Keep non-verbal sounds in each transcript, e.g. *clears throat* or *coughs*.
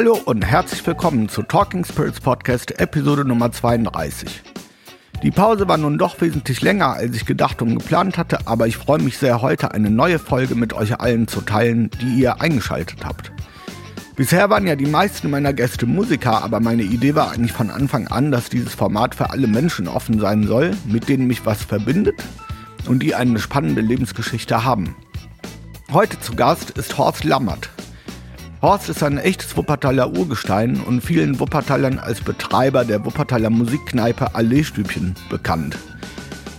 Hallo und herzlich willkommen zu Talking Spirits Podcast Episode Nummer 32. Die Pause war nun doch wesentlich länger, als ich gedacht und geplant hatte, aber ich freue mich sehr, heute eine neue Folge mit euch allen zu teilen, die ihr eingeschaltet habt. Bisher waren ja die meisten meiner Gäste Musiker, aber meine Idee war eigentlich von Anfang an, dass dieses Format für alle Menschen offen sein soll, mit denen mich was verbindet und die eine spannende Lebensgeschichte haben. Heute zu Gast ist Horst Lammert. Horst ist ein echtes Wuppertaler Urgestein und vielen Wuppertalern als Betreiber der Wuppertaler Musikkneipe Alleestübchen bekannt.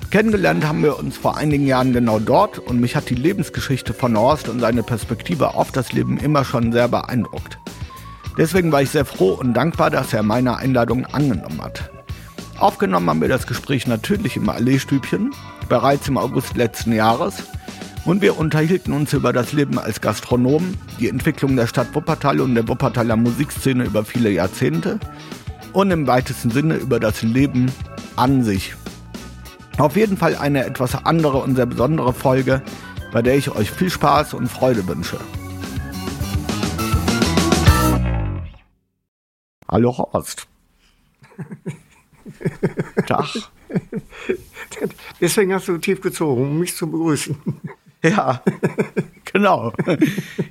Kennengelernt haben wir uns vor einigen Jahren genau dort und mich hat die Lebensgeschichte von Horst und seine Perspektive auf das Leben immer schon sehr beeindruckt. Deswegen war ich sehr froh und dankbar, dass er meine Einladung angenommen hat. Aufgenommen haben wir das Gespräch natürlich im Alleestübchen, bereits im August letzten Jahres und wir unterhielten uns über das Leben als Gastronom, die Entwicklung der Stadt Wuppertal und der Wuppertaler Musikszene über viele Jahrzehnte und im weitesten Sinne über das Leben an sich. Auf jeden Fall eine etwas andere und sehr besondere Folge, bei der ich euch viel Spaß und Freude wünsche. Hallo Horst. *laughs* Tag. Deswegen hast du tief gezogen, um mich zu begrüßen. Ja, *laughs* genau.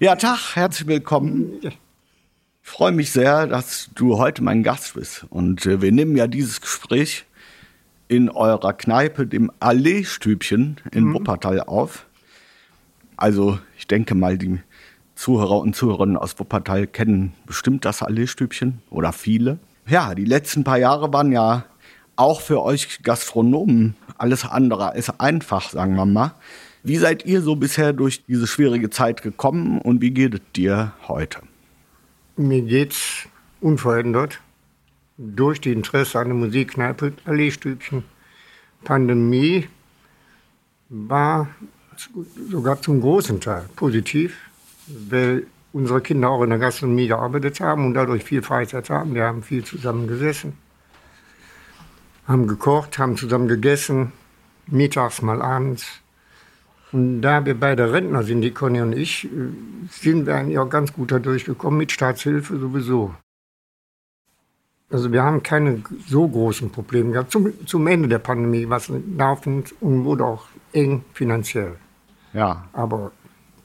Ja, Tag, herzlich willkommen. Ich freue mich sehr, dass du heute mein Gast bist. Und äh, wir nehmen ja dieses Gespräch in eurer Kneipe, dem Alleestübchen in mhm. Wuppertal auf. Also, ich denke mal, die Zuhörer und Zuhörerinnen aus Wuppertal kennen bestimmt das Alleestübchen oder viele. Ja, die letzten paar Jahre waren ja auch für euch Gastronomen alles andere als einfach, sagen wir mal. Wie seid ihr so bisher durch diese schwierige Zeit gekommen und wie geht es dir heute? Mir geht's unverändert. Durch die Interesse an der Musikkneipe, Alleestübchen. Pandemie war sogar zum großen Teil positiv, weil unsere Kinder auch in der Gastronomie gearbeitet haben und dadurch viel Freizeit haben. Wir haben viel zusammen gesessen, haben gekocht, haben zusammen gegessen, mittags mal abends. Und da wir beide Rentner sind, die Conny und ich, äh, sind wir eigentlich auch ganz gut da durchgekommen, mit Staatshilfe sowieso. Also wir haben keine so großen Probleme gehabt. Zum, zum Ende der Pandemie war es laufend und wurde auch eng finanziell. Ja. Aber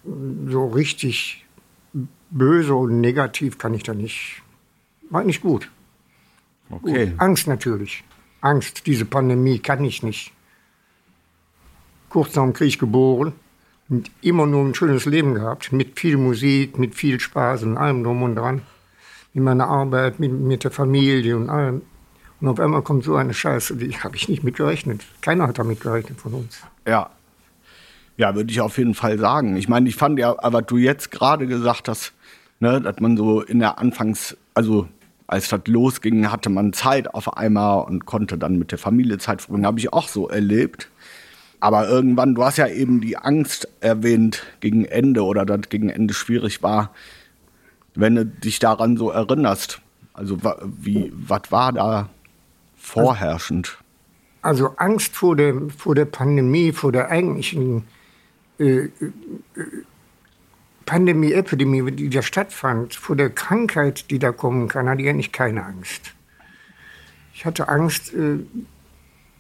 so richtig böse und negativ kann ich da nicht. War nicht gut. Okay. Gut. Angst natürlich. Angst, diese Pandemie kann ich nicht kurz nach dem Krieg geboren und immer nur ein schönes Leben gehabt, mit viel Musik, mit viel Spaß und allem drum und dran. Mit meiner Arbeit, mit, mit der Familie und allem. Und auf einmal kommt so eine Scheiße, die habe ich nicht mitgerechnet. Keiner hat damit gerechnet von uns. Ja. Ja, würde ich auf jeden Fall sagen. Ich meine, ich fand ja, aber du jetzt gerade gesagt hast, ne, dass man so in der Anfangs, also als das losging, hatte man Zeit auf einmal und konnte dann mit der Familie Zeit verbringen. Habe ich auch so erlebt. Aber irgendwann, du hast ja eben die Angst erwähnt gegen Ende oder dass gegen Ende schwierig war, wenn du dich daran so erinnerst. Also wie, was war da vorherrschend? Also Angst vor der, vor der Pandemie, vor der eigentlichen äh, äh Pandemie, Epidemie, die da stattfand, vor der Krankheit, die da kommen kann, hatte ich eigentlich keine Angst. Ich hatte Angst, äh,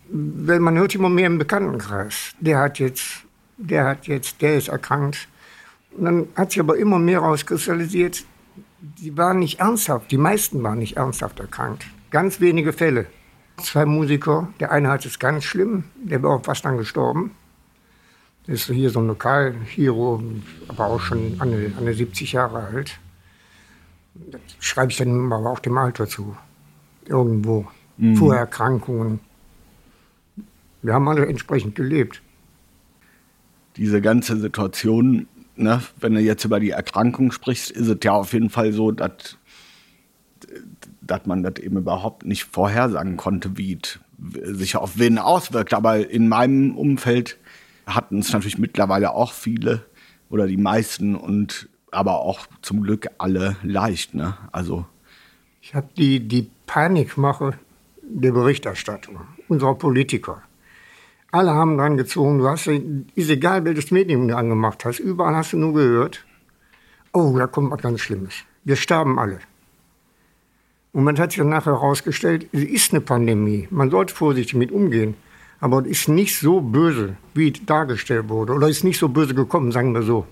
man hört immer mehr im Bekanntenkreis. Der hat jetzt, der hat jetzt, der ist erkrankt. Und dann hat sich aber immer mehr herauskristallisiert, die waren nicht ernsthaft, die meisten waren nicht ernsthaft erkrankt. Ganz wenige Fälle. Zwei Musiker, der eine hat es ganz schlimm, der war auch fast dann gestorben. Der ist hier so ein Lokalhero, aber auch schon an der, an 70 Jahre alt. Das schreibe ich dann aber auch dem Alter zu. Irgendwo. Mhm. Vorerkrankungen wir haben alle entsprechend gelebt. Diese ganze Situation, ne, wenn du jetzt über die Erkrankung sprichst, ist es ja auf jeden Fall so, dass, dass man das eben überhaupt nicht vorhersagen konnte, wie es sich auf wen auswirkt. Aber in meinem Umfeld hatten es natürlich mittlerweile auch viele oder die meisten und aber auch zum Glück alle leicht. Ne? Also ich habe die, die Panikmache der Berichterstattung unserer Politiker alle haben dran gezogen. Du hast, ist egal, welches Medium du angemacht hast. Überall hast du nur gehört, oh, da kommt was ganz Schlimmes. Wir sterben alle. Und man hat sich dann nachher herausgestellt, es ist eine Pandemie. Man sollte vorsichtig mit umgehen. Aber es ist nicht so böse, wie dargestellt wurde. Oder ist nicht so böse gekommen, sagen wir so.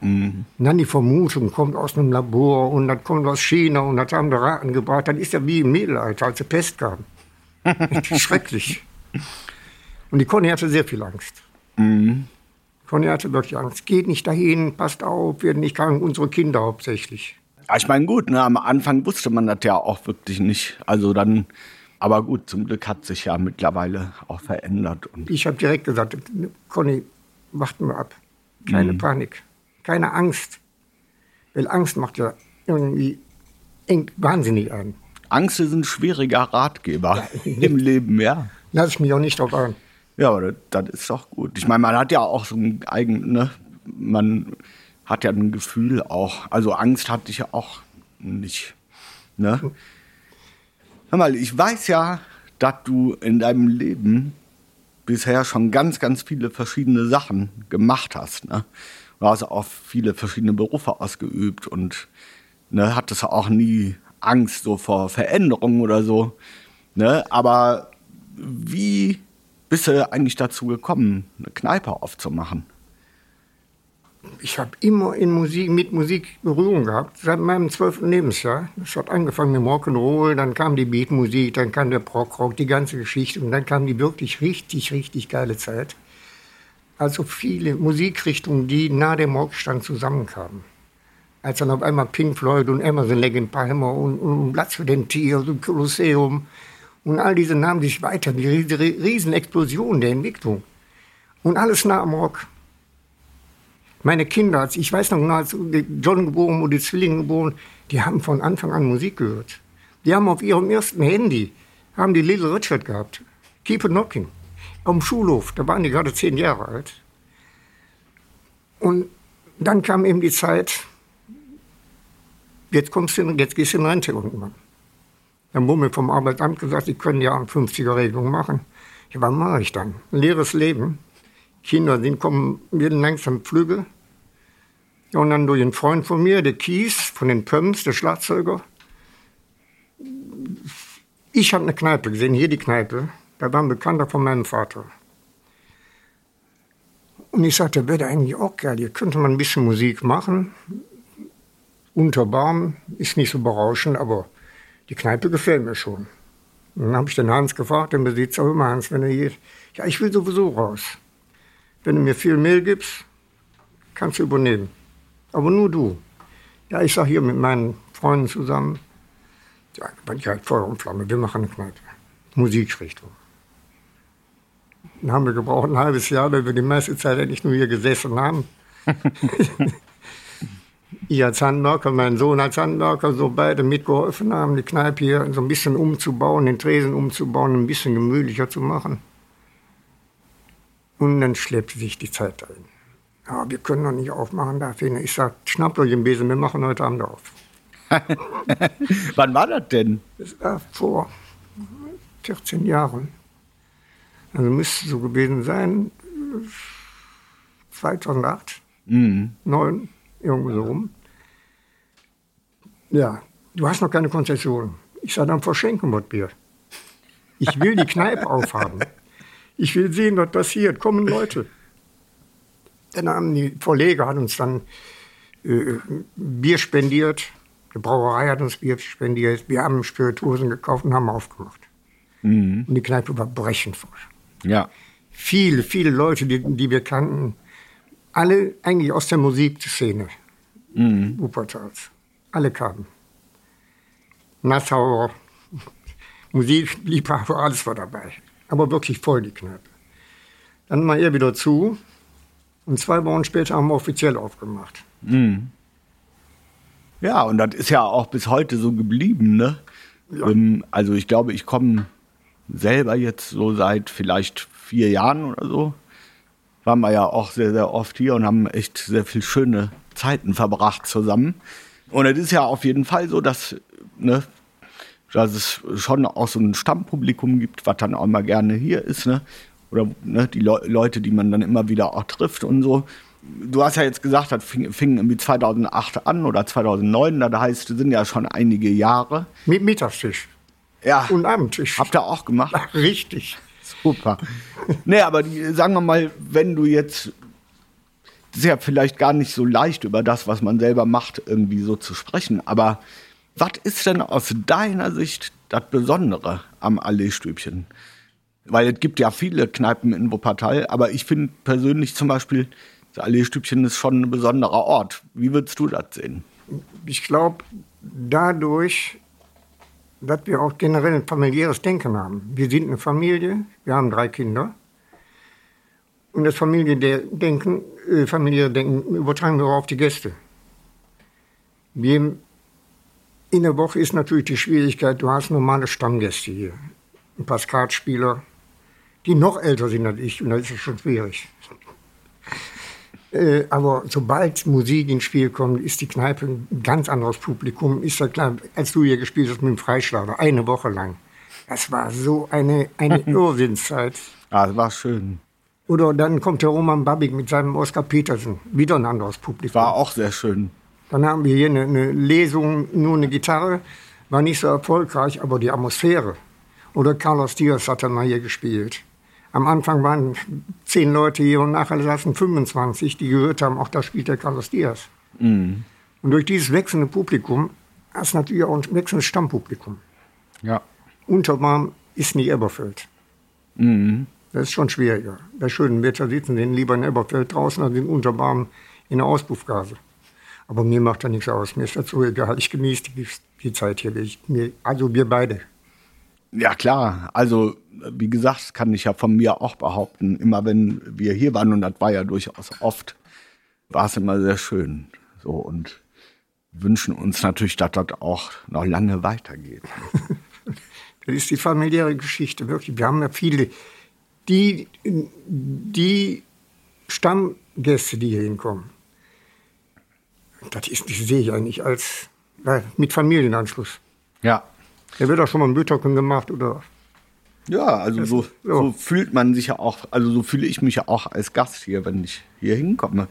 Mhm. Und dann die Vermutung kommt aus einem Labor und das kommt aus China und das haben die Raten gebracht. Das ist ja wie im Mittelalter, als die Pest kam. *laughs* Schrecklich. Und die Conny hatte sehr viel Angst. Mhm. Conny hatte wirklich Angst. Geht nicht dahin, passt auf, werden nicht krank, unsere Kinder hauptsächlich. Ja, ich meine, gut, ne, am Anfang wusste man das ja auch wirklich nicht. Also dann, aber gut, zum Glück hat sich ja mittlerweile auch verändert. Und ich habe direkt gesagt, Conny, warten wir ab. Keine mhm. Panik, keine Angst. Weil Angst macht ja irgendwie wahnsinnig an. Angst ist ein schwieriger Ratgeber ja, *laughs* im Leben, ja. Lass ich mich auch nicht drauf an. Ja, aber das, ist doch gut. Ich meine, man hat ja auch so ein eigenes, ne, man hat ja ein Gefühl auch. Also Angst hatte ich ja auch nicht. Ne? Hör mal, ich weiß ja, dass du in deinem Leben bisher schon ganz, ganz viele verschiedene Sachen gemacht hast. Ne? Du hast auch viele verschiedene Berufe ausgeübt und ne, hattest auch nie Angst so vor Veränderungen oder so. Ne? Aber wie bist du eigentlich dazu gekommen, eine Kneipe aufzumachen? ich habe immer in Musik, mit Musik Berührung gehabt, seit meinem zwölften Lebensjahr. Es hat angefangen mit Rock'n'Roll, dann kam die Beatmusik, dann kam der Prog-Rock, die ganze Geschichte und dann kam die wirklich richtig, richtig geile Zeit. Also viele Musikrichtungen, die nach dem Rockstand zusammenkamen. Als dann auf einmal Pink Floyd und Emerson, Legend Palmer und, und Platz für den Tier und Kolosseum und all diese Namen sich weiter, die Riesenexplosion der Entwicklung. Und alles nah am Rock. Meine Kinder, ich weiß noch genau, als John geboren wurde, die Zwillinge geboren, die haben von Anfang an Musik gehört. Die haben auf ihrem ersten Handy, haben die Little Richard gehabt. Keep it knocking. Am Schulhof, da waren die gerade zehn Jahre alt. Und dann kam eben die Zeit, jetzt kommst du, jetzt gehst du in Rente irgendwann. Wurde mir vom Arbeitsamt gesagt, sie können ja eine 50er-Regelung machen. Ja, was mache ich dann? Leeres Leben. Kinder sind, kommen, werden langsam Flügel. Und dann durch einen Freund von mir, der Kies, von den Pöms, der Schlagzeuger. Ich habe eine Kneipe gesehen, hier die Kneipe. Da war ein Bekannter von meinem Vater. Und ich sagte, wäre eigentlich auch geil, hier könnte man ein bisschen Musik machen. Unter Baum, ist nicht so berauschend, aber die Kneipe gefällt mir schon. Und dann habe ich den Hans gefragt, den Besitzer, immer Hans, wenn er hier, ja, ich will sowieso raus. Wenn du mir viel Mehl gibst, kannst du übernehmen. Aber nur du. Ja, ich sag hier mit meinen Freunden zusammen, ja, bin ich halt Feuer und Flamme, wir machen eine Kneipe. Musikrichtung. Dann haben wir gebraucht ein halbes Jahr, weil wir die meiste Zeit eigentlich nur hier gesessen haben. *laughs* ich als Handwerker, mein Sohn als Handwerker, so beide mitgeholfen haben, die Kneipe hier so ein bisschen umzubauen, den Tresen umzubauen, ein bisschen gemütlicher zu machen. Und dann schleppte sich die Zeit dahin. Ja, wir können noch nicht aufmachen dafür. Ich sag, schnappt euch den Besen, wir machen heute Abend auf. *laughs* Wann war das denn? Das war vor 14 Jahren. Also müsste so gewesen sein, 2008, mhm. 9, irgendwo so rum. Ja, du hast noch keine Konzession. Ich sage, dann verschenken wir Bier. Ich will die Kneipe *laughs* aufhaben. Ich will sehen, was passiert. Kommen Leute. Dann haben die Verleger hat uns dann äh, Bier spendiert. Die Brauerei hat uns Bier spendiert. Wir haben Spirituosen gekauft und haben aufgemacht. Mhm. Und die Kneipe war brechend voll. Ja. Viele, viele Leute, die, die wir kannten, alle eigentlich aus der Musikszene mhm. Wuppertals. Alle kamen. Nassauer, *laughs* Musikliebhaber, alles war dabei aber wirklich voll die Kneipe. Dann mal eher wieder zu und zwei Wochen später haben wir offiziell aufgemacht. Mhm. Ja, und das ist ja auch bis heute so geblieben, ne? Ja. Ähm, also ich glaube, ich komme selber jetzt so seit vielleicht vier Jahren oder so. Waren wir ja auch sehr, sehr oft hier und haben echt sehr viel schöne Zeiten verbracht zusammen. Und es ist ja auf jeden Fall so, dass ne, dass es schon auch so ein Stammpublikum gibt, was dann auch mal gerne hier ist, ne? Oder ne, die Le Leute, die man dann immer wieder auch trifft und so. du hast ja jetzt gesagt, das fing, fing irgendwie 2008 an oder 2009, das heißt, das sind ja schon einige Jahre. Mit Mittagstisch. Ja. Und Abendtisch. Habt ihr auch gemacht? Ach, *laughs* richtig. Super. nee, aber die, sagen wir mal, wenn du jetzt, ist ja vielleicht gar nicht so leicht, über das, was man selber macht, irgendwie so zu sprechen, aber was ist denn aus deiner Sicht das Besondere am Alleestübchen? Weil es gibt ja viele Kneipen in Wuppertal, aber ich finde persönlich zum Beispiel, das Alleestübchen ist schon ein besonderer Ort. Wie würdest du das sehen? Ich glaube, dadurch, dass wir auch generell ein familiäres Denken haben. Wir sind eine Familie, wir haben drei Kinder. Und das Familiendenken, familiäre Denken übertragen wir auch auf die Gäste. Wir, in der Woche ist natürlich die Schwierigkeit, du hast normale Stammgäste hier. Ein paar Skatspieler, die noch älter sind als ich, und das ist schon schwierig. Äh, aber sobald Musik ins Spiel kommt, ist die Kneipe ein ganz anderes Publikum. Ist ja klar, als du hier gespielt hast mit dem Freischlager, eine Woche lang. Das war so eine, eine *laughs* Irrsinnszeit. Ja, das war schön. Oder dann kommt der Roman Babik mit seinem Oskar Petersen. Wieder ein anderes Publikum. War auch sehr schön. Dann haben wir hier eine, eine Lesung, nur eine Gitarre. War nicht so erfolgreich, aber die Atmosphäre. Oder Carlos Diaz hat dann mal hier gespielt. Am Anfang waren zehn Leute hier und nachher saßen 25, die gehört haben, auch da spielt der Carlos Diaz. Mhm. Und durch dieses wechselnde Publikum hast du natürlich auch ein wechselndes Stammpublikum. Ja. Unterbarm ist nicht Eberfeld. Mhm. Das ist schon schwieriger. Bei schönen Wetter sitzen sie lieber in Eberfeld draußen als in Unterbarm in der Auspuffgase. Aber mir macht da nichts aus. Mir ist das so egal. Ich genieße die, die Zeit hier. Ich, mir, also wir beide. Ja, klar. Also, wie gesagt, kann ich ja von mir auch behaupten, immer wenn wir hier waren, und das war ja durchaus oft, war es immer sehr schön. So und wünschen uns natürlich, dass das auch noch lange weitergeht. *laughs* das ist die familiäre Geschichte, wirklich. Wir haben ja viele, die, die Stammgäste, die hier hinkommen, das, ist, das sehe ich eigentlich als mit Familienanschluss. Ja. Der wird auch schon mal ein Mütterchen gemacht oder. Ja, also so, so, fühlt man sich ja auch, also so fühle ich mich ja auch als Gast hier, wenn ich hier hinkomme.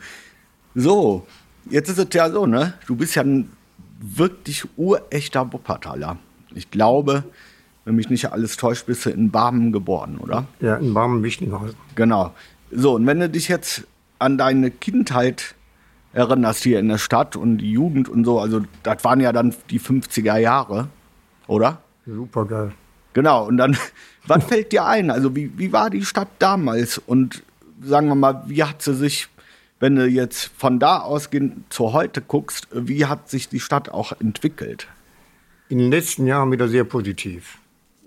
So, jetzt ist es ja so, ne? Du bist ja ein wirklich urechter Wuppertaler. Ich glaube, wenn mich nicht alles täuscht, bist du in Barmen geboren, oder? Ja, in Barmen-Wichtinghausen. Genau. So, und wenn du dich jetzt an deine Kindheit erinnerst hier in der Stadt und die Jugend und so, also das waren ja dann die 50er Jahre oder? Super geil. Genau, und dann, *laughs* was fällt dir ein? Also, wie, wie war die Stadt damals? Und sagen wir mal, wie hat sie sich, wenn du jetzt von da ausgehend zu heute guckst, wie hat sich die Stadt auch entwickelt? In den letzten Jahren wieder sehr positiv.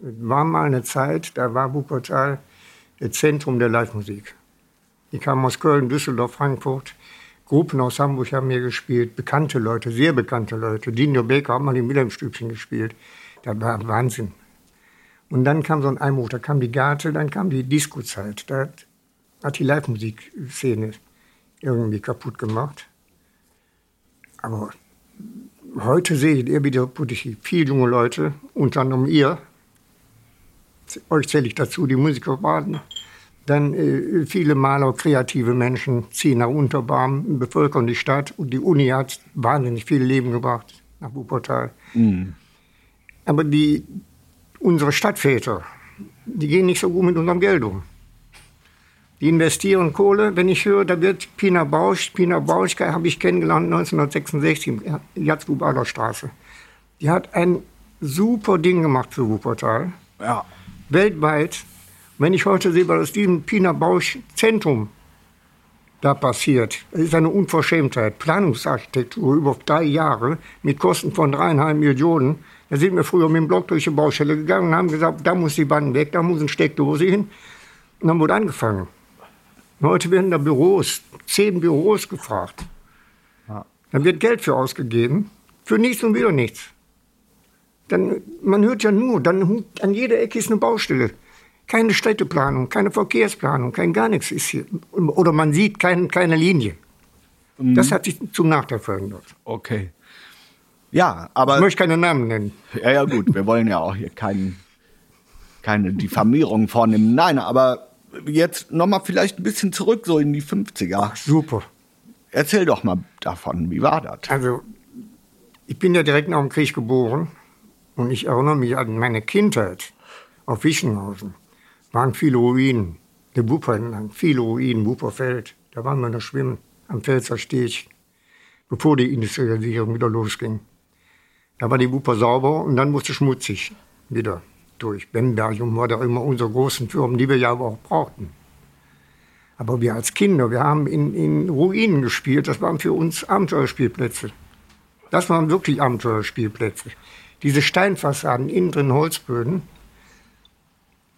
War mal eine Zeit, da war Wuppertal das Zentrum der Live-Musik. Die kamen aus Köln, Düsseldorf, Frankfurt. Gruppen aus Hamburg haben hier gespielt, bekannte Leute, sehr bekannte Leute. Dino Baker hat mal im Wilhelmstübchen gespielt. Das war Wahnsinn. Und dann kam so ein Einbruch, da kam die Garte, dann kam die Disco-Zeit. Da hat die Live-Musikszene irgendwie kaputt gemacht. Aber heute sehe ich eher wieder. Viele junge Leute, unter anderem ihr, euch zähle ich dazu, die Musiker waren. Dann äh, viele Maler, kreative Menschen ziehen nach Unterbarm, bevölkern die Stadt. Und die Uni hat wahnsinnig viel Leben gebracht nach Wuppertal. Mhm. Aber die, unsere Stadtväter, die gehen nicht so gut mit unserem Geld um. Die investieren Kohle. Wenn ich höre, da wird Pina Bausch, Pina Bausch habe ich kennengelernt 1966 in Jatzbubader Straße. Die hat ein super Ding gemacht für Wuppertal. Ja. Weltweit. Wenn ich heute sehe, was aus diesem Pina Bausch Zentrum da passiert, das ist eine Unverschämtheit. Planungsarchitektur über drei Jahre mit Kosten von dreieinhalb Millionen. Da sind wir früher mit dem Block durch die Baustelle gegangen und haben gesagt, da muss die Wand weg, da muss eine Steckdose hin. Und dann wurde angefangen. Heute werden da Büros, zehn Büros gefragt. Dann wird Geld für ausgegeben, für nichts und wieder nichts. Dann, man hört ja nur, dann an jeder Ecke ist eine Baustelle. Keine Städteplanung, keine Verkehrsplanung, kein gar nichts ist hier. Oder man sieht kein, keine Linie. Mhm. Das hat sich zum Nachteil verändert. Okay. Ja, aber. Ich möchte keine Namen nennen. Ja, ja, gut. Wir wollen ja auch hier keinen, keine Diffamierung vornehmen. Nein, aber jetzt nochmal vielleicht ein bisschen zurück, so in die 50er. Ach, super. Erzähl doch mal davon, wie war das? Also, ich bin ja direkt nach dem Krieg geboren und ich erinnere mich an meine Kindheit auf Wischenhausen. Waren viele Ruinen, der Wupper entlang, viele Ruinen, Wupperfeld. Da waren wir noch schwimmen am Pfälzer Steg, bevor die Industrialisierung wieder losging. Da war die Wupper sauber und dann musste schmutzig wieder durch. Bembergium war da immer unsere großen Firmen, die wir ja aber auch brauchten. Aber wir als Kinder, wir haben in, in Ruinen gespielt, das waren für uns Abenteuerspielplätze. Das waren wirklich Abenteuerspielplätze. Diese Steinfassaden, innen drin Holzböden,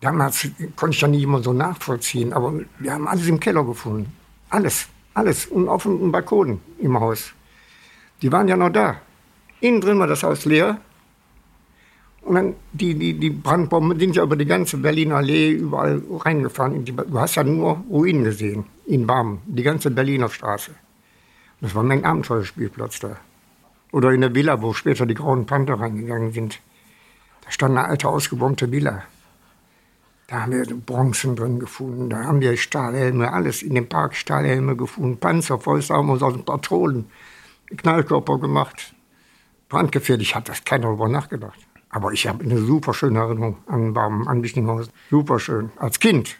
damals konnte ich ja nicht immer so nachvollziehen, aber wir haben alles im Keller gefunden. Alles, alles. Und auf dem Balkon im Haus. Die waren ja noch da. Innen drin war das Haus leer. Und dann die, die, die Brandbomben sind ja über die ganze Berliner Allee überall reingefahren. Du hast ja nur Ruinen gesehen in Barmen, die ganze Berliner Straße. Das war mein Abenteuerspielplatz da. Oder in der Villa, wo später die Grauen Panther reingegangen sind. Da stand eine alte, ausgebombte Villa. Da haben wir Bronzen drin gefunden, da haben wir Stahlhelme, alles in dem Park Stahlhelme gefunden, Panzer, haben uns aus den Patronen Knallkörper gemacht. Brandgefährlich hat das keiner darüber nachgedacht. Aber ich habe eine super schöne Erinnerung an Baum, an Wichtinghausen. Super schön. Als Kind.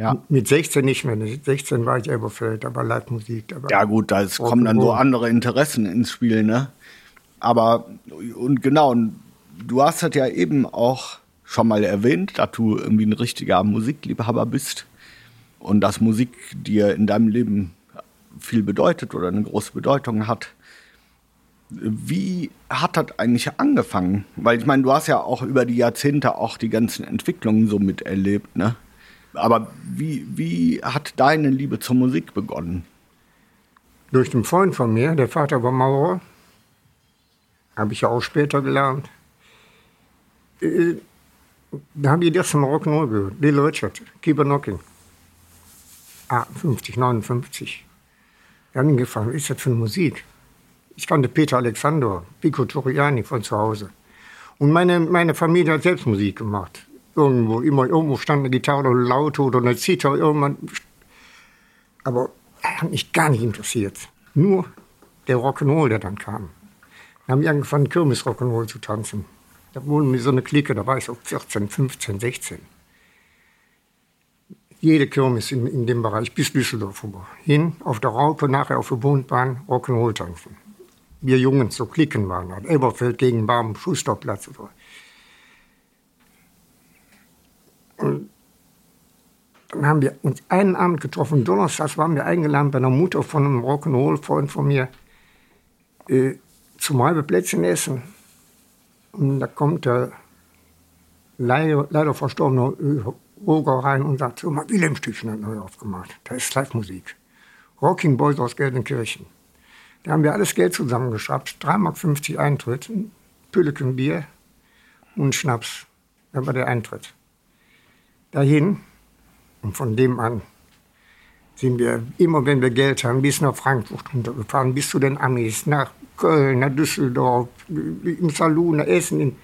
Ja. Mit 16 nicht mehr. Mit 16 war ich Elberfeld, war Live-Musik. Ja, gut, da kommen dann so andere Interessen ins Spiel, ne? Aber, und genau, du hast das ja eben auch schon mal erwähnt, dass du irgendwie ein richtiger Musikliebhaber bist und dass Musik dir in deinem Leben viel bedeutet oder eine große Bedeutung hat. Wie hat das eigentlich angefangen? Weil ich meine, du hast ja auch über die Jahrzehnte auch die ganzen Entwicklungen so miterlebt, ne? Aber wie, wie hat deine Liebe zur Musik begonnen? Durch einen Freund von mir, der Vater war Maurer, habe ich ja auch später gelernt. Äh, da haben die das zum Rock'n'Roll gehört. Little Richard, Keep a Knocking. Ah, 50, 59. Wir haben ihn gefragt, was ist das für Musik? Ich kannte Peter Alexander, Pico Toriani von zu Hause. Und meine, meine Familie hat selbst Musik gemacht. Irgendwo, immer irgendwo stand eine Gitarre oder laut oder eine Zither, irgendwann. Aber er hat mich gar nicht interessiert. Nur der Rock'n'Roll, der dann kam. Wir haben angefangen, Kirmes Rock'n'Roll zu tanzen. Da wurden wir so eine Clique, da war ich so 14, 15, 16. Jede Kirmes in, in dem Bereich bis Düsseldorf rüber. Hin, auf der Raupe, nachher auf der Bundbahn, Rock'n'Roll tanzen. Wir Jungen, so Klicken waren halt. Elberfeld gegen Baum, Schusterplatz und so. Und dann haben wir uns einen Abend getroffen. Donnerstags waren wir eingeladen bei einer Mutter von einem Rock'n'Roll-Freund von mir äh, zum Halbeplätzchen essen. Und da kommt der leider, leider verstorbene Roger rein und sagt, so mal, Wilhelmstübchen hat neu aufgemacht. Da ist Live-Musik. Rocking Boys aus Gelsenkirchen. Da haben wir alles Geld zusammengeschraubt. 3,50 Mark Eintritt, ein Pülleken Bier und Schnaps. Das war der Eintritt. Dahin und von dem an sind wir immer, wenn wir Geld haben, bis nach Frankfurt runtergefahren, bis zu den Amis, nach Köln, nach Düsseldorf, im Saloon, nach Essen, in,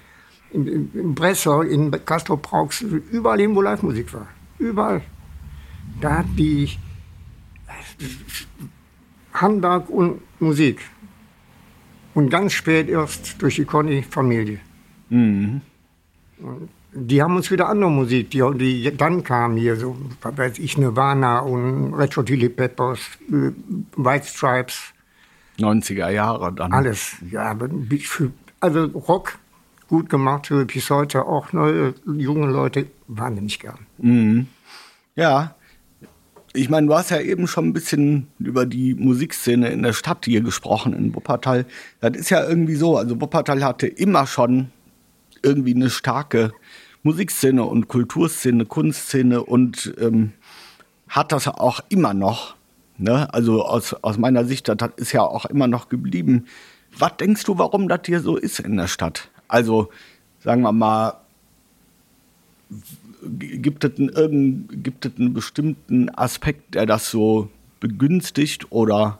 in, in Breslau, in Castro Brauxel, überall hin, wo Live-Musik war. Überall. Da hat die Handwerk und Musik. Und ganz spät erst durch die Conny-Familie. Mhm. Die haben uns wieder andere Musik, die, die dann kam hier, so, was weiß ich, Nirvana und Red Hot Chili Peppers, White Stripes. 90er Jahre dann. Alles, ja. Also Rock, gut gemacht, bis heute auch neue junge Leute wahnsinnig gern. Mhm. Ja, ich meine, du hast ja eben schon ein bisschen über die Musikszene in der Stadt hier gesprochen, in Wuppertal. Das ist ja irgendwie so. Also Wuppertal hatte immer schon irgendwie eine starke Musikszene und Kulturszene, Kunstszene und ähm, hat das auch immer noch. Ne? Also aus, aus meiner Sicht, das ist ja auch immer noch geblieben. Was denkst du, warum das hier so ist in der Stadt? Also, sagen wir mal, gibt es einen, gibt es einen bestimmten Aspekt, der das so begünstigt oder?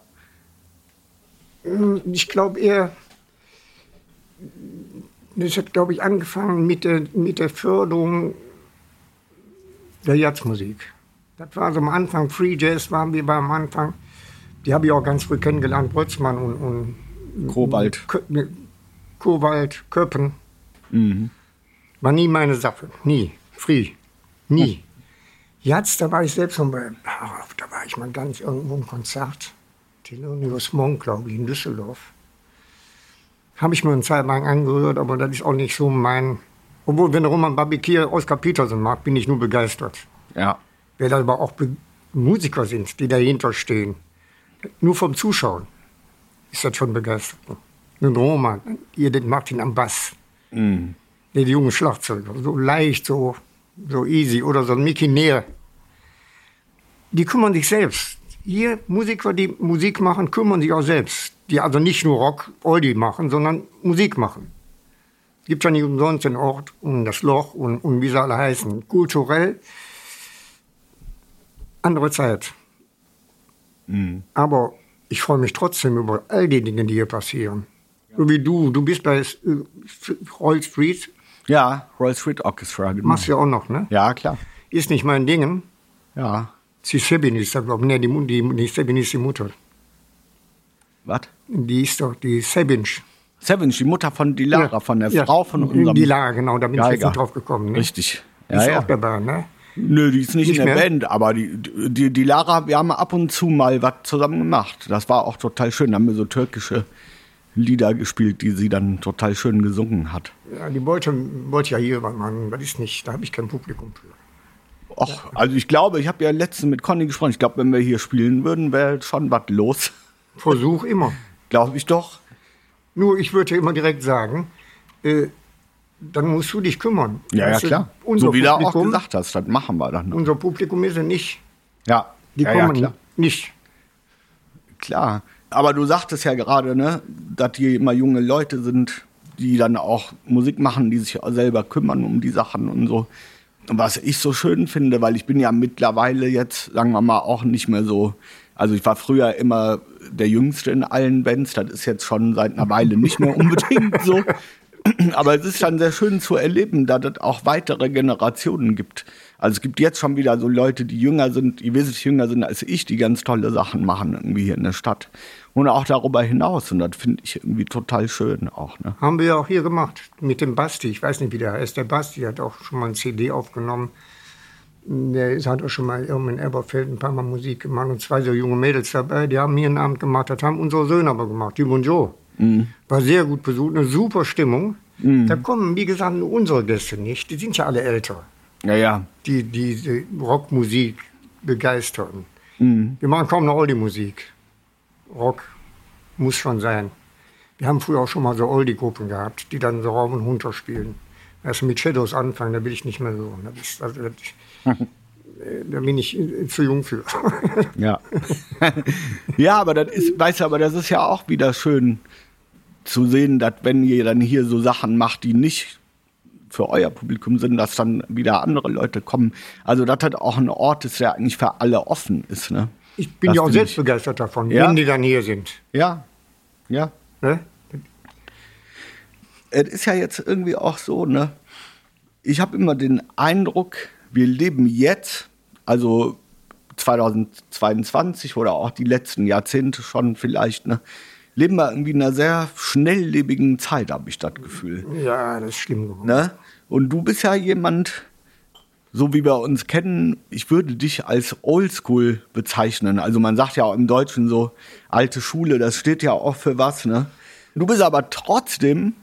Ich glaube eher, das hat, glaube ich, angefangen mit der, mit der Förderung der Jazzmusik. Das war so am Anfang, Free Jazz waren wir am Anfang. Die habe ich auch ganz früh kennengelernt, Boltzmann und, und Kobalt. Ne, Kobalt, Köppen. Mhm. War nie meine Sache. Nie. Free. Nie. Jetzt, da war ich selbst schon bei, da war ich mal ganz irgendwo im Konzert. Thelonious Monk, glaube ich, in Düsseldorf. Habe ich mir eine Zeit lang angehört, aber das ist auch nicht so mein. Obwohl, wenn Roman Babikir Oskar Petersen mag, bin ich nur begeistert. Ja. Wer da aber auch Be Musiker sind, die dahinter stehen. Nur vom Zuschauen ist das schon begeistert. Ein Roman, ihr den Martin am Bass. Mhm. Die jungen Schlagzeuger, so leicht, so, so easy. Oder so ein Mickey Näher. Die kümmern sich selbst. Hier, Musiker, die Musik machen, kümmern sich auch selbst. Die also nicht nur Rock, Oldie machen, sondern Musik machen. Gibt ja nicht umsonst den Ort und das Loch und, und wie sie alle heißen. Kulturell, andere Zeit. Mhm. Aber ich freue mich trotzdem über all die Dinge, die hier passieren. So wie du, du bist bei äh, Royal Street, Ja, Royal Street Orchestra. Genau. machst du ja auch noch, ne? Ja, klar. Ist nicht mein Ding. Ja. Sie da, glaube ich. Nee, die, die, die Sebin ist die Mutter. Was? Die ist doch die Sebinch. Savage, die Mutter von Dilara, von der Frau von unserem. Die Lara, genau, da bin ich jetzt Geiger. drauf gekommen. Ne? Richtig. Die Ja, ist ja. auch dabei, ne? Nö, die ist nicht, Nicht in der mehr? Band, aber die, die, die Lara, wir haben ab und zu mal was zusammen gemacht. Das war auch total schön. Da haben wir so türkische Lieder gespielt, die sie dann total schön gesungen hat. Ja, die wollte, wollte ja hier was machen. Das ist nicht, da habe ich kein Publikum für. Och, also ich glaube, ich habe ja letztens mit Conny gesprochen. Ich glaube, wenn wir hier spielen würden, wäre schon was los. Versuch immer. Glaube ich doch. Nur, ich würde immer direkt sagen, äh, dann musst du dich kümmern. Ja, ja, klar. Unser So wie du auch Publikum, gesagt hast, das machen wir dann. Unser Publikum ist ja nicht. Ja, Die ja, ja, kommen klar. nicht. Klar. Aber du sagtest ja gerade, ne, dass hier immer junge Leute sind, die dann auch Musik machen, die sich selber kümmern um die Sachen und so. Was ich so schön finde, weil ich bin ja mittlerweile jetzt, sagen wir mal, auch nicht mehr so. Also ich war früher immer der Jüngste in allen Bands. Das ist jetzt schon seit einer Weile nicht mehr unbedingt so. *clears throat* Aber es ist dann sehr schön zu erleben, dass es auch weitere Generationen gibt. Also es gibt jetzt schon wieder so Leute, die jünger sind, die wesentlich jünger sind als ich, die ganz tolle Sachen machen irgendwie hier in der Stadt. Und auch darüber hinaus. Und das finde ich irgendwie total schön auch. Ne? Haben wir ja auch hier gemacht mit dem Basti. Ich weiß nicht, wie der heißt. Der Basti hat auch schon mal ein CD aufgenommen. Der hat auch schon mal irgendwo in Elberfeld ein paar Mal Musik gemacht und zwei so junge Mädels dabei. Die haben hier einen Abend gemacht. Das haben unsere Söhne aber gemacht, die und Joe. War sehr gut besucht, eine super Stimmung. Da kommen, wie gesagt, nur unsere Gäste nicht. Die sind ja alle älter, Ja, ja. die diese Rockmusik begeistern. Wir machen kaum noch Oldie-Musik. Rock muss schon sein. Wir haben früher auch schon mal so Oldie-Gruppen gehabt, die dann so rauf und runter spielen. Erst mit Shadows anfangen, da will ich nicht mehr so. Das ist, also, das, *laughs* da bin ich äh, zu jung für. *laughs* Ja. ja, aber das ist, weißt du, aber das ist ja auch wieder schön zu sehen, dass wenn ihr dann hier so Sachen macht, die nicht für euer Publikum sind, dass dann wieder andere Leute kommen. Also das hat auch ein Ort ist, der eigentlich für alle offen ist, ne? Ich bin Das ja auch selbst ich- begeistert davon, Ja? wenn die dann hier sind. Ja. Ja. Ne? es ist ja jetzt irgendwie auch so, ne? Ich habe immer den Eindruck, wir leben jetzt, also 2022 oder auch die letzten Jahrzehnte schon vielleicht, ne? Leben wir irgendwie in einer sehr schnelllebigen Zeit, habe ich das Gefühl. Ja, das ist schlimm. Ne? Und du bist ja jemand, so wie wir uns kennen, ich würde dich als Oldschool bezeichnen. Also man sagt ja auch im Deutschen so, alte Schule, das steht ja auch für was, ne? Du bist aber trotzdem,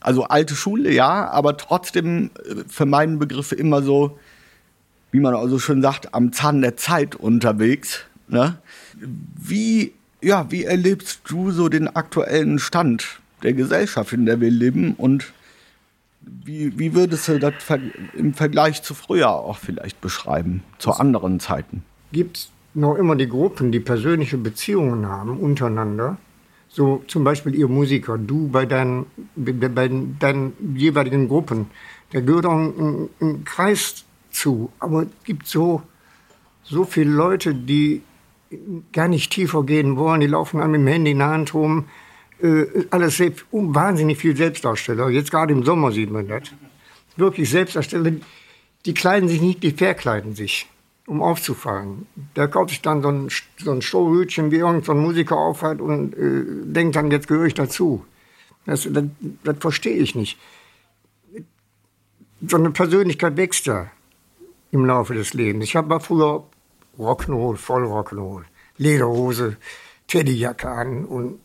also alte Schule, ja, aber trotzdem äh, für meinen Begriff immer so, wie man auch so schön sagt, am Zahn der Zeit unterwegs. Ne? Wie, ja, wie erlebst du so den aktuellen Stand der Gesellschaft, in der wir leben und wie, wie würdest du das im Vergleich zu früher auch vielleicht beschreiben, zu anderen Zeiten? Gibt es noch immer die Gruppen, die persönliche Beziehungen haben untereinander? So zum Beispiel ihr Musiker, du bei deinen, bei deinen jeweiligen Gruppen. Da gehört auch ein, ein, Kreis zu. Aber es gibt so, so viele Leute, die gar nicht tiefer gehen wollen. Die laufen einem mit dem Handy in der Hand rum. Äh, alles selbst, um, wahnsinnig viel Selbstdarsteller. Jetzt gerade im Sommer sieht man das. Wirklich Selbstdarsteller. Die kleiden sich nicht, die verkleiden sich. um aufzufallen. Der kauft sich dann so ein, so ein Strohhütchen, wie irgendein Musiker aufhat und äh, denkt dann, jetzt gehöre ich dazu. Das, das, das verstehe ich nicht. So eine Persönlichkeit wächst ja im Laufe des Lebens. Ich habe früher Rock'n'Roll, voll Rock'n'Roll, Lederhose, Teddyjacke an und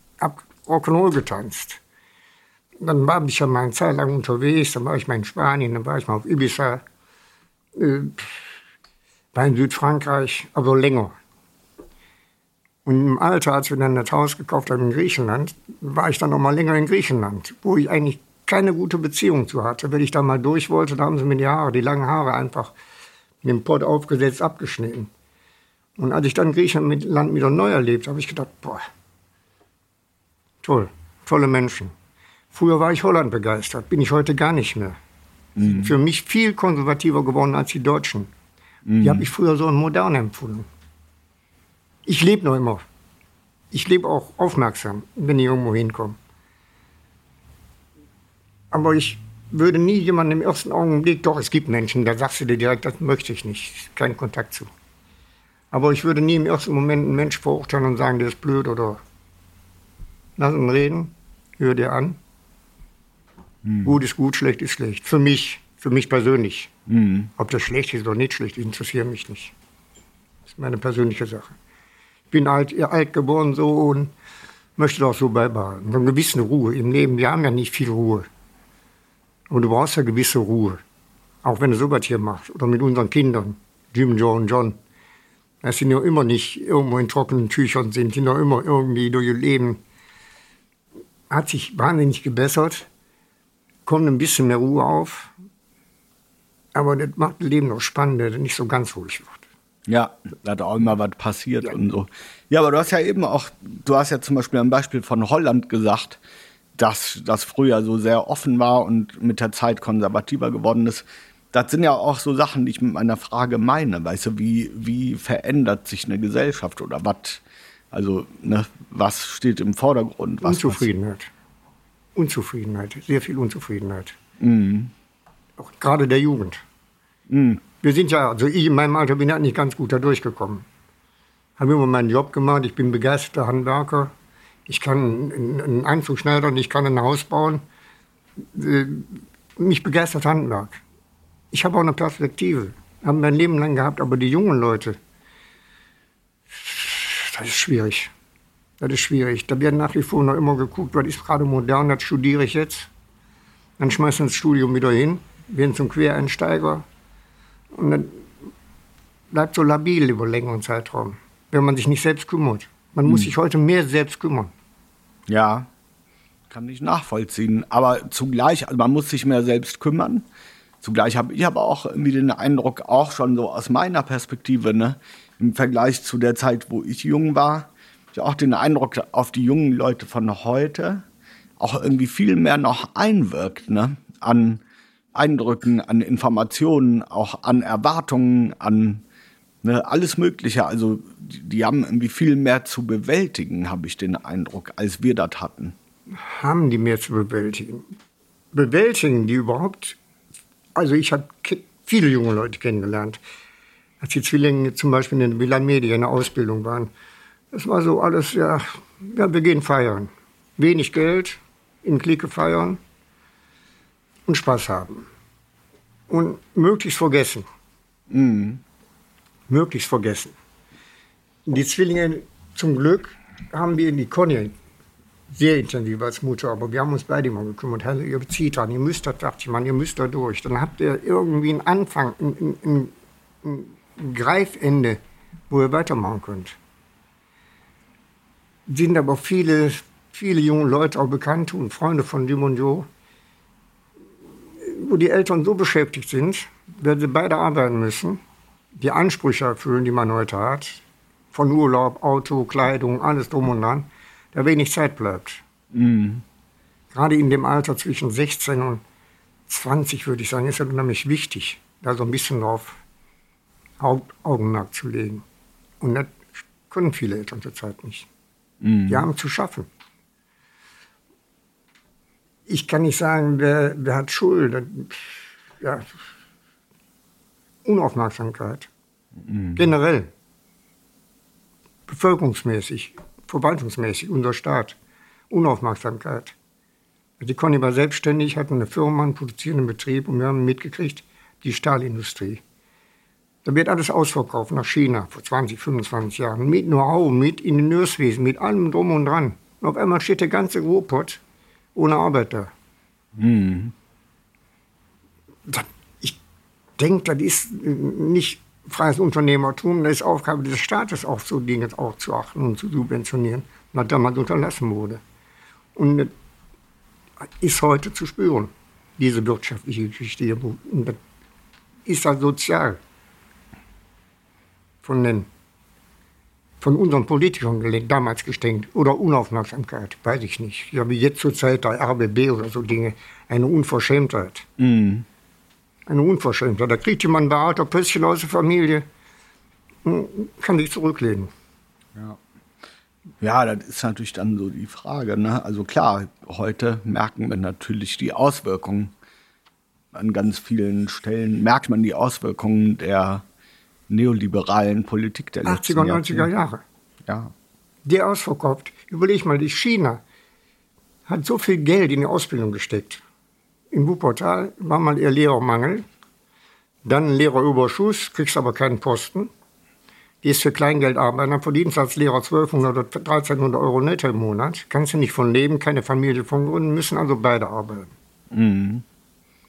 Rock'n'Roll getanzt. Dann war ich ja mal eine Zeit lang unterwegs, dann war ich mal in Spanien, dann war ich mal auf Ibiza, äh, war in Südfrankreich, aber länger. Und im Alter, als wir dann das Haus gekauft haben in Griechenland, war ich dann noch mal länger in Griechenland, wo ich eigentlich keine gute Beziehung zu hatte. Wenn ich da mal durch wollte, da haben sie mir die Haare, die langen Haare einfach in den Pott aufgesetzt, abgeschnitten. Und als ich dann Griechenland wieder neu erlebt habe, ich gedacht, boah, toll, tolle Menschen. Früher war ich Holland begeistert, bin ich heute gar nicht mehr. Mhm. Für mich viel konservativer geworden als die Deutschen. Mhm. Die habe ich früher so modern empfunden. Ich lebe noch immer. Ich lebe auch aufmerksam, wenn ich irgendwo hinkomme. Aber ich würde nie jemanden im ersten Augenblick, doch, es gibt Menschen, da sagst du dir direkt, das möchte ich nicht, keinen Kontakt zu. Aber ich würde nie im ersten Moment einen Mensch verurteilen und sagen, der ist blöd oder lass ihn reden, hör dir an. Mhm. Gut ist gut, schlecht ist schlecht. Für mich, für mich persönlich. Mhm. Ob das schlecht ist oder nicht schlecht, interessiert mich nicht. Das ist meine persönliche Sache bin alt, alt geworden so und möchte das so beibehalten. So eine gewisse Ruhe im Leben. Wir haben ja nicht viel Ruhe. Und du brauchst ja gewisse Ruhe. Auch wenn du sowas hier machst. Oder mit unseren Kindern. Jim, Joe und John. Das sind ja immer nicht irgendwo in trockenen Tüchern sind. Die ja immer irgendwie durch ihr Leben. Hat sich wahnsinnig gebessert. Kommt ein bisschen mehr Ruhe auf. Aber das macht das Leben noch spannender, nicht so ganz ruhig wird. Ja, da hat auch immer was passiert ja. und so. Ja, aber du hast ja eben auch, du hast ja zum Beispiel ein Beispiel von Holland gesagt, dass das früher so sehr offen war und mit der Zeit konservativer geworden ist. Das sind ja auch so Sachen, die ich mit meiner Frage meine. Weißt du, wie, wie verändert sich eine Gesellschaft oder was? Also, ne, was steht im Vordergrund? Was Unzufriedenheit. Unzufriedenheit, sehr viel Unzufriedenheit. Mhm. Auch gerade der Jugend. Mhm wir sind ja, also ich in meinem Alter bin ja nicht ganz gut da durchgekommen. Habe immer meinen Job gemacht, ich bin begeisterter Handwerker. Ich kann einen Anzug schneidern, ich kann ein Haus bauen. Äh, mich begeistert Handwerk. Ich habe auch eine Perspektive. Habe mein Leben lang gehabt, aber die jungen Leute, das ist schwierig. Das ist schwierig. Da wird nach wie vor noch immer geguckt, was ist gerade modern, das studiere ich jetzt. Dann schmeißen das Studium wieder hin, werden zum Quereinsteiger, und dann bleibt so labil über längeren Zeitraum, wenn man sich nicht selbst kümmert. Man muss hm. sich heute mehr selbst kümmern. Ja, kann ich nachvollziehen. Aber zugleich, also man muss sich mehr selbst kümmern. Zugleich habe ich aber auch irgendwie den Eindruck, auch schon so aus meiner Perspektive, ne, im Vergleich zu der Zeit, wo ich jung war, ich auch den Eindruck, auf die jungen Leute von heute auch irgendwie viel mehr noch einwirkt, ne, an Eindrücken, an Informationen, auch an Erwartungen, an ne, alles Mögliche. Also die, die, haben irgendwie viel mehr zu bewältigen, habe ich den Eindruck, als wir das hatten. Haben die mehr zu bewältigen? Bewältigen die überhaupt? Also ich habe viele junge Leute kennengelernt. Als die Zwillinge zum Beispiel in der Villa Media in der Ausbildung waren. Das war so alles, ja, ja wir gehen feiern. Wenig Geld, in Clique feiern und Spaß haben. Und möglichst vergessen. Mhm. Möglichst vergessen. Die Zwillinge, zum Glück, haben wir in die Conny sehr intensiv als Mutter, aber wir haben uns beide immer gekümmert. Herr, ihr zieht an, ihr müsst da, dachte ich, Mann, ihr müsst da durch. Dann habt ihr irgendwie einen Anfang, ein, ein, ein Greifende, wo ihr weitermachen könnt. Sind aber viele, viele junge Leute auch bekannt und Freunde von Jim und Joe, wo die Eltern so beschäftigt sind, wenn sie beide arbeiten müssen, die Ansprüche erfüllen, die man heute hat, von Urlaub, Auto, Kleidung, alles drum und dran, da wenig Zeit bleibt. Mhm. Gerade in dem Alter zwischen 16 und 20, würde ich sagen, ist es unheimlich wichtig, da so ein bisschen drauf Augenmerk zu legen. Und das können viele Eltern zurzeit nicht. Mhm. Die haben zu schaffen ich kann nicht sagen, wer, wer hat Schuld. Ja, Unaufmerksamkeit. Mhm. Generell. Bevölkerungsmäßig, verwaltungsmäßig, unser Staat. Unaufmerksamkeit. Die Conny war selbstständig, hatten eine Firma, einen produzierenden Betrieb und wir haben mitgekriegt, die Stahlindustrie. Da wird alles ausverkauft nach China vor 20, 25 Jahren. Mit Know-how, mit Ingenieurswesen, mit allem drum und dran. Und auf einmal steht der ganze Ruhrpott ohne Arbeiter. Mhm. Ich denke, das ist nicht freies Unternehmertum, das ist Aufgabe des Staates, auch so Dinge auch zu achten und zu subventionieren, was damals unterlassen wurde. Und ist heute zu spüren, diese wirtschaftliche Geschichte. Und das ist ja sozial von, den, von unseren Politikern damals gestenkt. Oder Unaufmerksamkeit, weiß ich nicht. Ja, wie jetzt zur Zeit der RBB oder so Dinge. Eine Unverschämtheit. Mhm. Eine Unverschämtheit. Da kriegt jemand ein Berater plötzlich aus der Familie und kann sich zurücklehnen. Ja. Ja, das ist natürlich dann so die Frage. Ne? Also klar, heute merken wir natürlich die Auswirkungen. An ganz vielen Stellen merkt man die Auswirkungen der neoliberalen Politik der 80er und 90er Jahre. Ja. Der ausverkauft. Überleg mal, die China hat so viel Geld in die Ausbildung gesteckt. In Wuppertal war mal ihr Lehrermangel. Dann ein Lehrerüberschuss, kriegst aber keinen Posten gehst für Kleingeld arbeiten, dann verdienst du als Lehrer 1200 oder 1300 Euro netto im Monat. Kannst du nicht von leben, keine Familie von gründen, müssen also beide arbeiten. Mhm.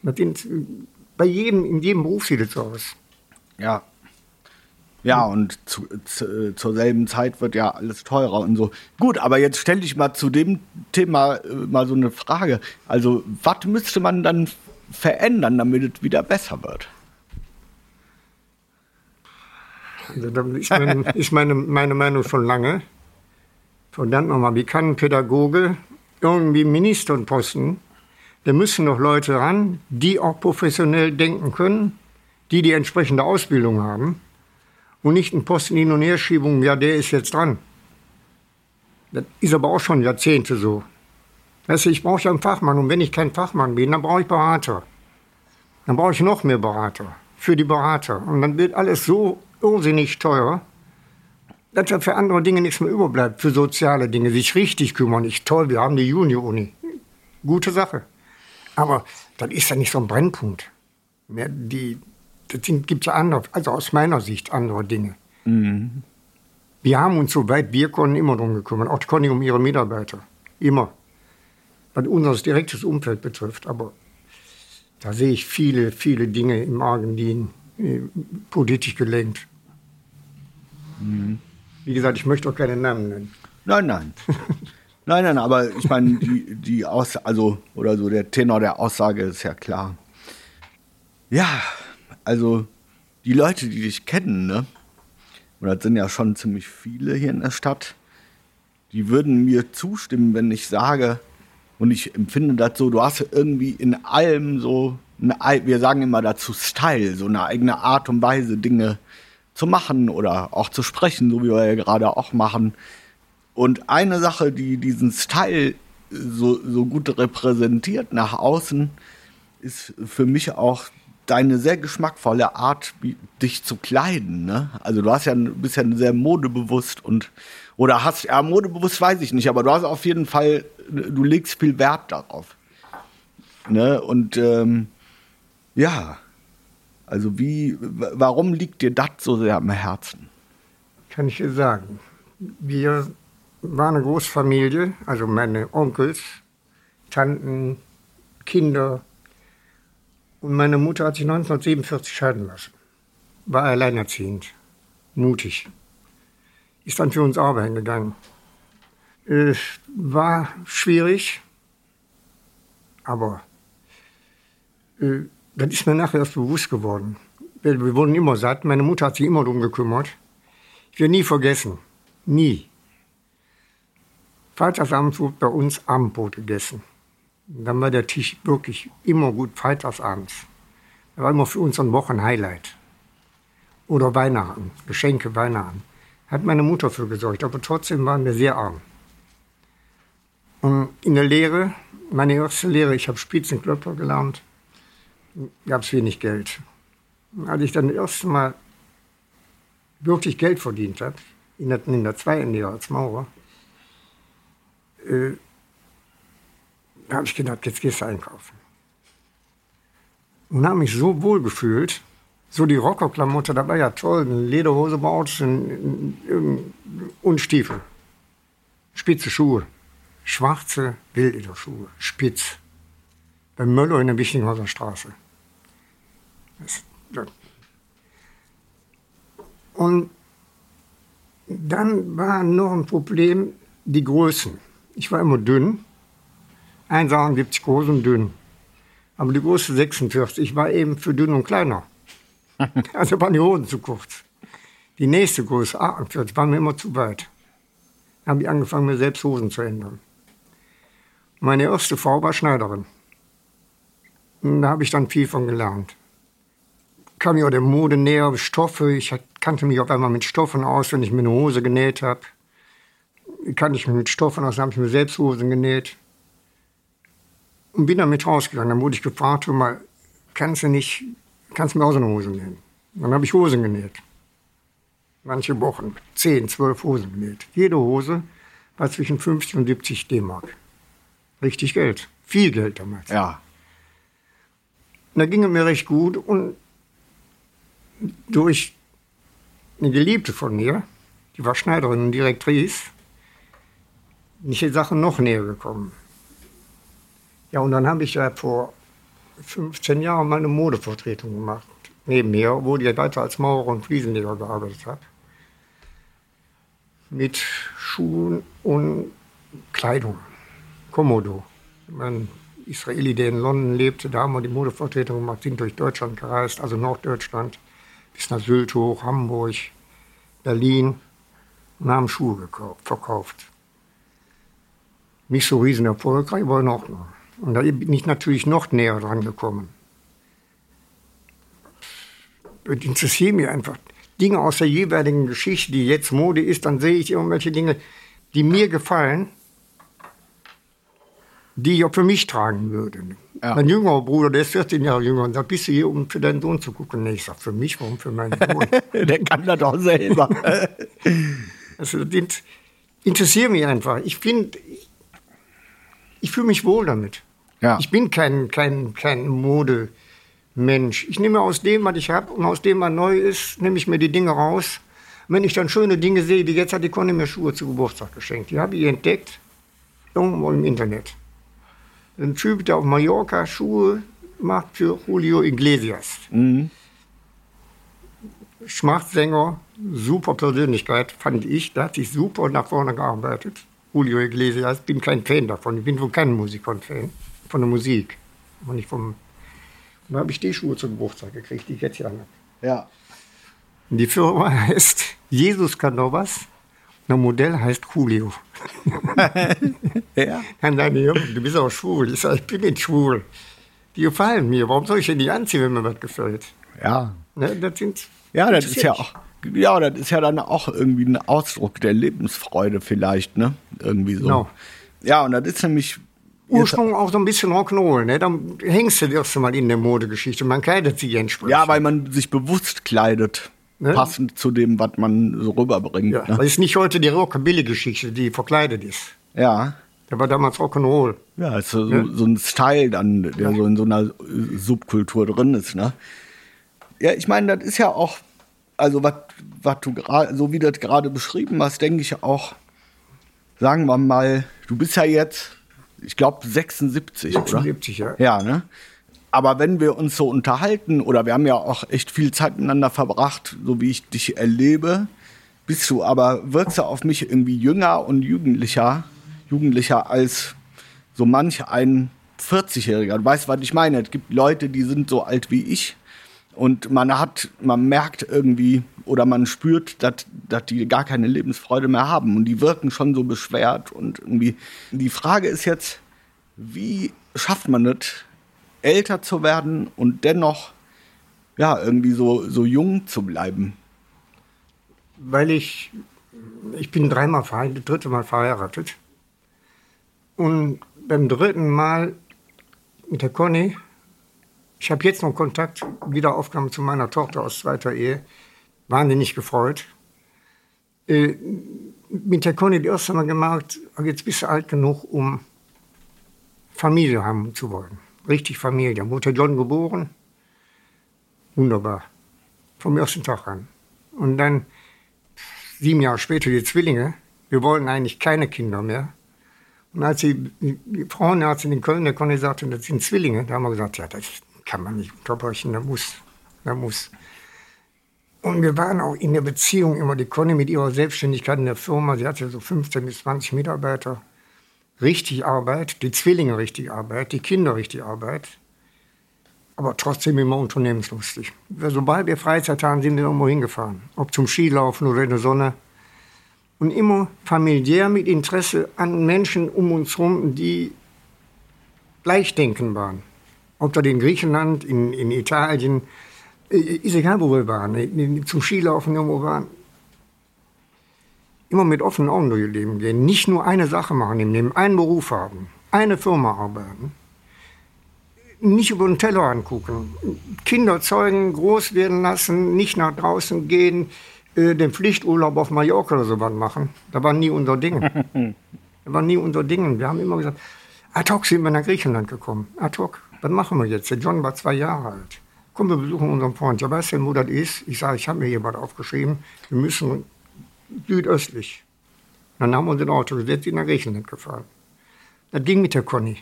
Das sind, bei jedem, in jedem Beruf sieht es so aus. Ja. Ja, und zu, zu, zur selben Zeit wird ja alles teurer und so. Gut, aber jetzt stelle ich mal zu dem Thema äh, mal so eine Frage. Also, was müsste man dann verändern, damit es wieder besser wird? Also da ist, mein, ist meine, meine Meinung schon lange. Verdammt nochmal, wie kann ein Pädagoge irgendwie Ministerposten, da müssen noch Leute ran, die auch professionell denken können, die die entsprechende Ausbildung haben und nicht ein Posten hin und her schieben, ja, der ist jetzt dran. Das ist aber auch schon Jahrzehnte so. Weißt du, ich brauche ja einen Fachmann und wenn ich kein Fachmann bin, dann brauche ich Berater. Dann brauche ich noch mehr Berater für die Berater. Und dann wird alles so irrsinnig teuer, dass da für andere Dinge nichts mehr überbleibt, für soziale Dinge, sich richtig kümmern. Ist toll, wir haben die Juni-Uni. Gute Sache. Aber das ist ja nicht so ein Brennpunkt. Die, das gibt ja andere, also aus meiner Sicht andere Dinge. Mhm. Wir haben uns, soweit wir konnten, immer darum gekümmert. Auch die Conny um ihre Mitarbeiter. Immer. Was unser direktes Umfeld betrifft. Aber da sehe ich viele, viele Dinge im Argentin äh, politisch gelenkt. Mhm. Wie gesagt, ich möchte auch keine Namen nennen. Nein, nein. *laughs* nein, nein, aber ich meine, die, die Aussage, also, oder so, der Tenor der Aussage ist ja klar. Ja, also, die Leute, die dich kennen, ne, und das sind ja schon ziemlich viele hier in der Stadt, die würden mir zustimmen, wenn ich sage, und ich empfinde das so, du hast irgendwie in allem so, eine, wir sagen immer dazu Style, so eine eigene Art und Weise, Dinge zu machen oder auch zu sprechen, so wie wir ja gerade auch machen. Und eine Sache, die diesen Style so, so gut repräsentiert nach außen, ist für mich auch deine sehr geschmackvolle Art, dich zu kleiden. Ne? Also du hast ja, bist ja sehr modebewusst und oder hast, ja, modebewusst weiß ich nicht, aber du hast auf jeden Fall, du legst viel Wert darauf. Ne? Und ähm, ja, also wie, warum liegt dir das so sehr am Herzen? Kann ich dir sagen. Wir waren eine Großfamilie, also meine Onkels, Tanten, Kinder. Und meine Mutter hat sich 1947 scheiden lassen. War alleinerziehend, mutig. Ist dann für uns arbeiten gegangen. Es war schwierig, aber äh, das ist mir nachher erst bewusst geworden. Wir, wir wurden immer satt. Meine Mutter hat sich immer darum gekümmert. Ich werde nie vergessen. Nie. Freitagsabends wurde bei uns Abendbrot gegessen. Und dann war der Tisch wirklich immer gut freitagsabends. Das war immer für uns ein Wochenhighlight. Oder Weihnachten, Geschenke Weihnachten. Hat meine Mutter für gesorgt, aber trotzdem waren wir sehr arm. Und in der Lehre, meine erste Lehre, ich habe Spitzenklöpfer gelernt, gab es wenig Geld. Als ich dann das erste Mal wirklich Geld verdient habe, in der, in der zweiten Lehre als Maurer, äh, habe ich gedacht, jetzt gehst du einkaufen. Und habe mich so wohl gefühlt, so die Rockerklamotte, da war ja toll, eine Lederhose baut und Stiefel. Spitze Schuhe, schwarze Wildlederschuhe, spitz. Bei Möller in der Wichtinghauser Straße. Das, ja. Und dann war noch ein Problem, die Größen. Ich war immer dünn, 1,70 groß und dünn. Aber die Größe 46 ich war eben für dünn und kleiner. *laughs* also waren die Hosen zu kurz. Die nächste Größe, 48, war mir immer zu weit. Da habe ich angefangen, mir selbst Hosen zu ändern. Meine erste Frau war Schneiderin. Und da habe ich dann viel von gelernt. Kam mir auch der Mode näher, Stoffe. Ich kannte mich auf einmal mit Stoffen aus, wenn ich mir eine Hose genäht habe. Kannte ich mich mit Stoffen aus, dann habe ich mir selbst Hosen genäht. Und bin damit rausgegangen. Dann wurde ich gefragt, mal, kannst du nicht kannst mir auch so eine Hose nähen. Dann habe ich Hosen genäht. Manche Wochen, 10, 12 Hosen genäht. Jede Hose war zwischen 50 und 70 D-Mark. Richtig Geld. Viel Geld damals. Ja. Und da ging es mir recht gut und durch eine Geliebte von mir, die war Schneiderin und Direktrice, bin ich der Sache noch näher gekommen. Ja, und dann habe ich ja vor 15 Jahren mal eine Modevertretung gemacht. Nebenher, obwohl ich weiter als Maurer und Fliesenleger gearbeitet habe. Mit Schuhen und Kleidung. Komodo. Ein Israeli, der in London lebte, da haben wir die Modevertretung gemacht, sind durch Deutschland gereist, also Norddeutschland, bis nach Sylt hoch, Hamburg, Berlin und haben Schuhe gekauft, verkauft. Nicht so riesen erfolgreich, aber in Ordnung. Und da bin ich natürlich noch näher dran gekommen. Das interessiert mich einfach. Dinge aus der jeweiligen Geschichte, die jetzt Mode ist, dann sehe ich irgendwelche Dinge, die mir gefallen, die ich auch für mich tragen würde. Ja. Mein jüngerer Bruder, der ist 14 Jahre jünger, und sagt, bist du hier, um für deinen Sohn zu gucken? Nee, ich sag, für mich, warum für meinen Sohn? *laughs* der kann das doch selber. *laughs* also, das interessiert mich einfach. Ich finde, ich fühle mich wohl damit. Ja. Ich bin kein, kein, kein Modemensch. Ich nehme aus dem, was ich habe und aus dem, was neu ist, nehme ich mir die Dinge raus. Und wenn ich dann schöne Dinge sehe, wie jetzt hat die Conny mir Schuhe zu Geburtstag geschenkt. Die habe ich entdeckt, irgendwo im Internet. Ein Typ, der auf Mallorca Schuhe macht für Julio Iglesias. Mhm. Schmachtsänger, super Persönlichkeit, fand ich. Der hat sich super nach vorne gearbeitet. Julio Iglesias, bin kein Fan davon. Ich bin wohl kein Musiker-Fan von der Musik. Und nicht vom. Und da habe ich die Schuhe zum Geburtstag gekriegt, die ich jetzt hier habe. Ja. Und die Firma *laughs* heißt Jesus kann doch was. Das Modell heißt Julio. *laughs* ja. Dann sagen die, du bist auch schwul. Ich sage, ich bin nicht schwul. Die gefallen mir. Warum soll ich denn nicht anziehen, wenn mir was gefällt? Ja. Ne, das sind. Ja, das ist ja auch. Ja, das ist ja dann auch irgendwie ein Ausdruck der Lebensfreude vielleicht, ne? Irgendwie so. Genau. Ja, und das ist nämlich Ursprung auch so ein bisschen Rock'n'Roll, ne? Dann hängst du das erste Mal in der Modegeschichte. Man kleidet sich entsprechend. Ja, weil man sich bewusst kleidet. Ne? Passend zu dem, was man so rüberbringt. Ja, ne? Das ist nicht heute die Rockabilly-Geschichte, die verkleidet ist. Ja. Der war damals Rock'n'Roll. Ja, ist so, ne? so ein Style dann, der ja. so in so einer Subkultur drin ist, ne? Ja, ich meine, das ist ja auch, also was du gerade, so wie du das gerade beschrieben hast, denke ich auch, sagen wir mal, du bist ja jetzt ich glaube 76, 76, oder? ja. Ja, ne? Aber wenn wir uns so unterhalten, oder wir haben ja auch echt viel Zeit miteinander verbracht, so wie ich dich erlebe, bist du aber, wirkst du auf mich irgendwie jünger und jugendlicher, jugendlicher als so manch ein 40-Jähriger. Du weißt, was ich meine? Es gibt Leute, die sind so alt wie ich und man hat, man merkt irgendwie oder man spürt, dass, dass die gar keine Lebensfreude mehr haben und die wirken schon so beschwert und irgendwie. Die Frage ist jetzt, wie schafft man es, älter zu werden und dennoch ja irgendwie so, so jung zu bleiben? Weil ich, ich bin dreimal verheiratet, dritte Mal verheiratet. Und beim dritten Mal mit der Conny ich habe jetzt noch Kontakt, wieder Aufgaben zu meiner Tochter aus zweiter Ehe. wahnsinnig gefreut. Äh, mit der Conny die erste Mal gemerkt, jetzt bist du alt genug, um Familie haben zu wollen. Richtig Familie. Mutter John geboren. Wunderbar. Vom ersten Tag an. Und dann sieben Jahre später die Zwillinge. Wir wollten eigentlich keine Kinder mehr. Und als die, die Frauenärztin in Köln, der Conny sagte, das sind Zwillinge, da haben wir gesagt, ja, das kann man nicht unterbrechen, da muss, da muss. Und wir waren auch in der Beziehung immer, die Conny mit ihrer Selbstständigkeit in der Firma, sie hatte so 15 bis 20 Mitarbeiter, richtig Arbeit, die Zwillinge richtig Arbeit, die Kinder richtig Arbeit, aber trotzdem immer unternehmenslustig. Sobald wir Freizeit haben, sind wir irgendwo hingefahren, ob zum Skilaufen oder in der Sonne. Und immer familiär mit Interesse an Menschen um uns herum, die gleichdenken waren. Ob das in Griechenland, in, in Italien, ist egal, wo wir waren, zum Skilaufen irgendwo waren. Immer mit offenen Augen durch ihr Leben gehen. Nicht nur eine Sache machen im Leben, einen Beruf haben, eine Firma arbeiten. Nicht über den Teller angucken. Kinder zeugen, groß werden lassen, nicht nach draußen gehen, äh, den Pflichturlaub auf Mallorca oder sowas machen. Da war nie unser Ding. *laughs* da war nie unser Ding. Wir haben immer gesagt, ad hoc sind wir nach Griechenland gekommen. Ad hoc, was machen wir jetzt? Der John war zwei Jahre alt komm, wir besuchen unseren Freund. Ja, weißt du, wo das ist? Ich sage, ich habe mir hier was aufgeschrieben. Wir müssen südöstlich. Dann haben wir uns in Auto gesetzt, sind nach Griechenland gefahren. Das ging mit der Conny.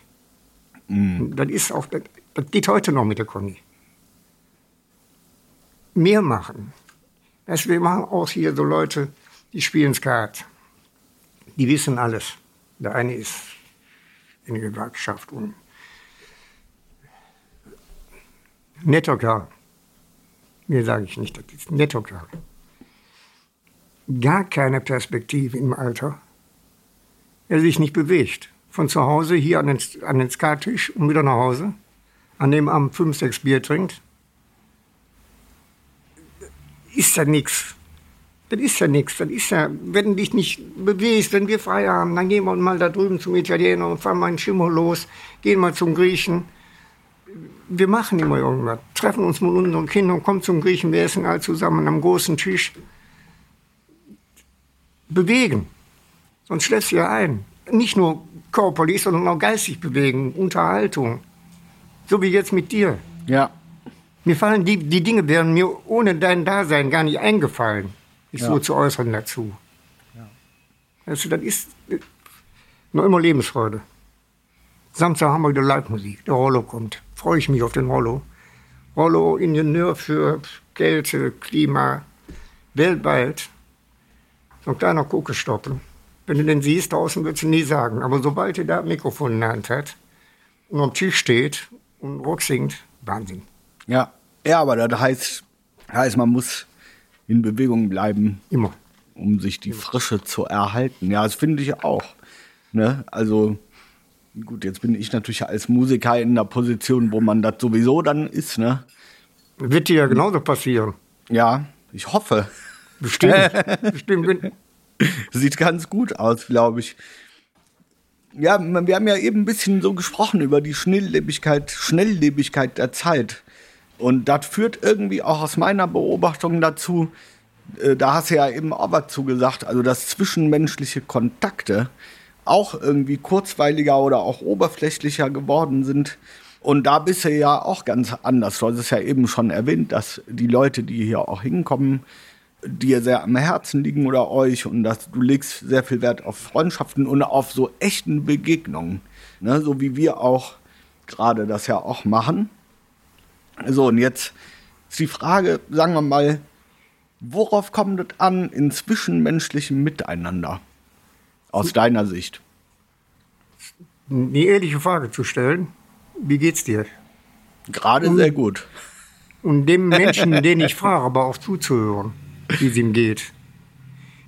Mm. Das ist auch, das, das geht heute noch mit der Conny. Mehr machen. Weißt, wir machen auch hier so Leute, die spielen Skat. Die wissen alles. Der eine ist in der Gewerkschaft und Netter Kerl. Mir sage ich nicht, das ist netter Kerl. Gar keine Perspektive im Alter. Er sich nicht bewegt. Von zu Hause hier an den, an den Skattisch und wieder nach Hause. An dem Abend fünf, sechs Bier trinkt. Ist ja nichts. Das ist ja nichts. Das ist ja, wenn du dich nicht bewegst, wenn wir frei haben, dann gehen wir mal da drüben zum Italiener und fahren mal einen Schimmer los, gehen mal zum Griechen wir machen immer irgendwas. Treffen uns mit unseren Kindern, kommen zum Griechen, wir essen alle zusammen am großen Tisch. Bewegen. Sonst schläfst du ja ein. Nicht nur körperlich, sondern auch geistig bewegen, Unterhaltung. So wie jetzt mit dir. Ja. Mir fallen die, die Dinge wären mir ohne dein Dasein gar nicht eingefallen, sich ja. so zu äußern dazu. Ja. Also, das ist noch immer Lebensfreude. Samstag haben wir wieder Live-Musik. Der Rollo kommt. Freue ich mich auf den Rollo. Rollo, Ingenieur für Kälte, Klima, weltweit. So ein kleiner Kuckestoppel. Wenn du den siehst, draußen würdest du nie sagen. Aber sobald er da ein Mikrofon in der Hand hat und am Tisch steht und Rock singt, Wahnsinn. Ja, ja, aber das heißt, heißt, man muss in Bewegung bleiben. Immer. Um sich die Frische zu erhalten. Ja, das finde ich auch. Ne? Also, Gut, jetzt bin ich natürlich als Musiker in der Position, wo man das sowieso dann ist, ne? Wird dir ja genauso passieren. Ja, ich hoffe. Bestimmt. *laughs* Bestimmt. Sieht ganz gut aus, glaube ich. Ja, wir haben ja eben ein bisschen so gesprochen über die Schnelllebigkeit, Schnelllebigkeit der Zeit. Und das führt irgendwie auch aus meiner Beobachtung dazu, äh, da hast du ja eben auch was zugesagt, also dass zwischenmenschliche Kontakte auch irgendwie kurzweiliger oder auch oberflächlicher geworden sind. Und da bist du ja auch ganz anders. Du hast es ja eben schon erwähnt, dass die Leute, die hier auch hinkommen, dir sehr am Herzen liegen oder euch und dass du legst sehr viel Wert auf Freundschaften und auf so echten Begegnungen. Ne? So wie wir auch gerade das ja auch machen. So, und jetzt ist die Frage, sagen wir mal, worauf kommt es an in zwischenmenschlichem Miteinander? Aus deiner Sicht? Eine ehrliche Frage zu stellen. Wie geht's dir? Gerade und, sehr gut. Und dem *laughs* Menschen, den ich frage, aber auch zuzuhören, wie es ihm geht.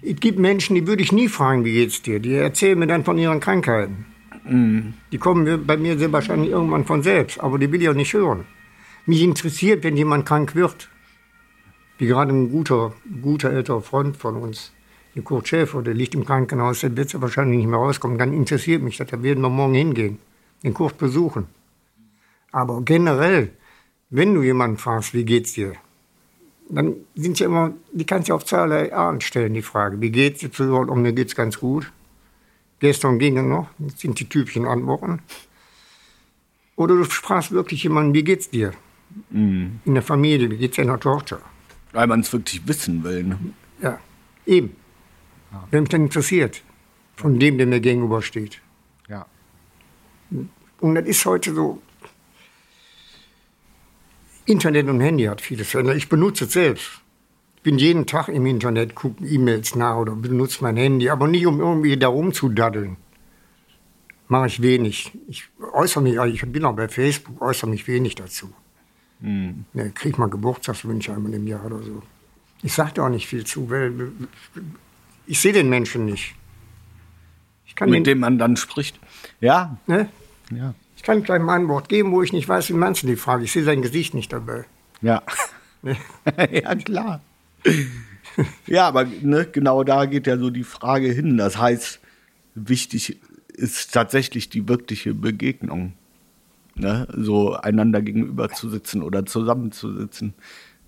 Es gibt Menschen, die würde ich nie fragen, wie geht's dir? Die erzählen mir dann von ihren Krankheiten. Mm. Die kommen bei mir sehr wahrscheinlich irgendwann von selbst, aber die will ich auch nicht hören. Mich interessiert, wenn jemand krank wird. Wie gerade ein guter, guter älterer Freund von uns der Kurt Schäfer, der liegt im Krankenhaus, der wird wahrscheinlich nicht mehr rauskommen. Dann interessiert mich das, da werden wir morgen hingehen, den Kurt besuchen. Aber generell, wenn du jemanden fragst, wie geht's dir? dann sind ja immer, die kannst du auf zweierlei Art stellen, die Frage. Wie geht's dir? Oh, mir geht's ganz gut. Gestern ging es noch, das sind die typischen Antworten. Oder du sprachst wirklich jemanden, wie geht's dir? Mhm. In der Familie, wie geht's deiner Tochter? Weil man es wirklich wissen will. Ne? Ja, eben. Ja. Wenn mich dann interessiert, von dem, der mir gegenübersteht. Ja. Und das ist heute so, Internet und Handy hat vieles verändert. Ich benutze es selbst. Ich bin jeden Tag im Internet, gucke E-Mails nach oder benutze mein Handy, aber nicht um irgendwie da rumzudaddeln. Mache ich wenig. Ich äußere mich, ich bin auch bei Facebook, äußere mich wenig dazu. Mhm. Ne, kriege mal Geburtstagswünsche einmal im Jahr oder so. Ich sage da auch nicht viel zu, weil ich sehe den Menschen nicht. Mit den, dem man dann spricht. Ja. Ne? Ja. Ich kann gleich mal ein Wort geben, wo ich nicht weiß, wie meinst du die Frage? Ich sehe sein Gesicht nicht dabei. Ja. *laughs* *laughs* ja, klar. ja, aber ne, genau da geht ja so die Frage hin. Das heißt, wichtig ist tatsächlich die wirkliche Begegnung. Ne? So einander gegenüber zu sitzen oder zusammenzusitzen,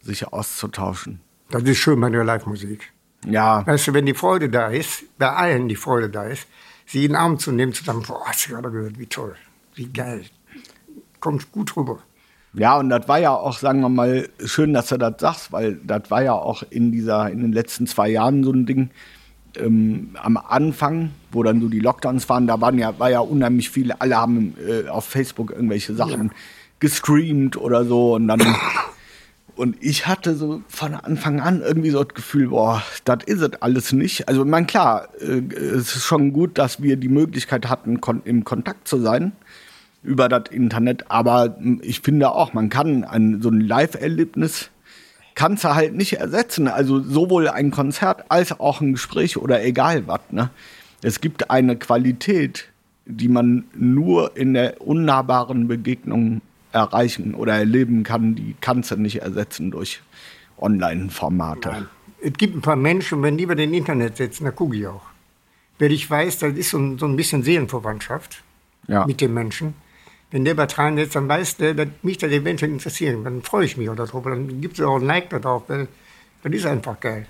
sich auszutauschen. Das ist schön bei der Live-Musik. Ja. Weißt du, wenn die Freude da ist, bei allen die Freude da ist, sie in den Arm zu nehmen, zusammen, boah, hast du gerade gehört, wie toll wie geil. Kommt gut rüber. Ja, und das war ja auch, sagen wir mal, schön, dass du das sagst, weil das war ja auch in dieser, in den letzten zwei Jahren so ein Ding. Ähm, am Anfang, wo dann so die Lockdowns waren, da waren ja, war ja unheimlich viele, alle haben äh, auf Facebook irgendwelche Sachen ja. gestreamt oder so und dann *coughs* und ich hatte so von Anfang an irgendwie so das Gefühl, boah, das ist es alles nicht. Also, ich meine, klar, äh, es ist schon gut, dass wir die Möglichkeit hatten, kon im Kontakt zu sein über das Internet. Aber ich finde auch, man kann ein, so ein Live-Erlebnis kannst du halt nicht ersetzen. Also sowohl ein Konzert als auch ein Gespräch oder egal was. Ne? Es gibt eine Qualität, die man nur in der unnahbaren Begegnung erreichen oder erleben kann, die kannst du nicht ersetzen durch Online-Formate. Es gibt ein paar Menschen, wenn die über den Internet sitzen, da gucke ich auch. Wenn ich weiß, das ist so ein, so ein bisschen Seelenverwandtschaft ja. mit dem Menschen. Wenn der bei Tran sitzt, dann weiß der, dass mich das eventuell interessiert. Dann freue ich mich auch darüber. Dann gibt es auch ein Like darauf, weil das ist einfach geil.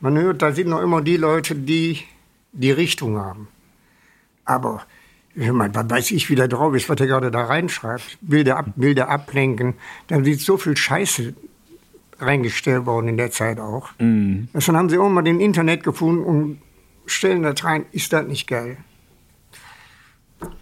Man hört, da sind noch immer die Leute, die die Richtung haben. Aber ich meine, was weiß ich, wie der drauf ist, was er gerade da reinschreibt. Will der, ab, will der ablenken. Dann sieht so viel Scheiße reingestellt worden in der Zeit auch. Mhm. Dann haben sie auch mal den Internet gefunden und stellen da rein, ist das nicht geil?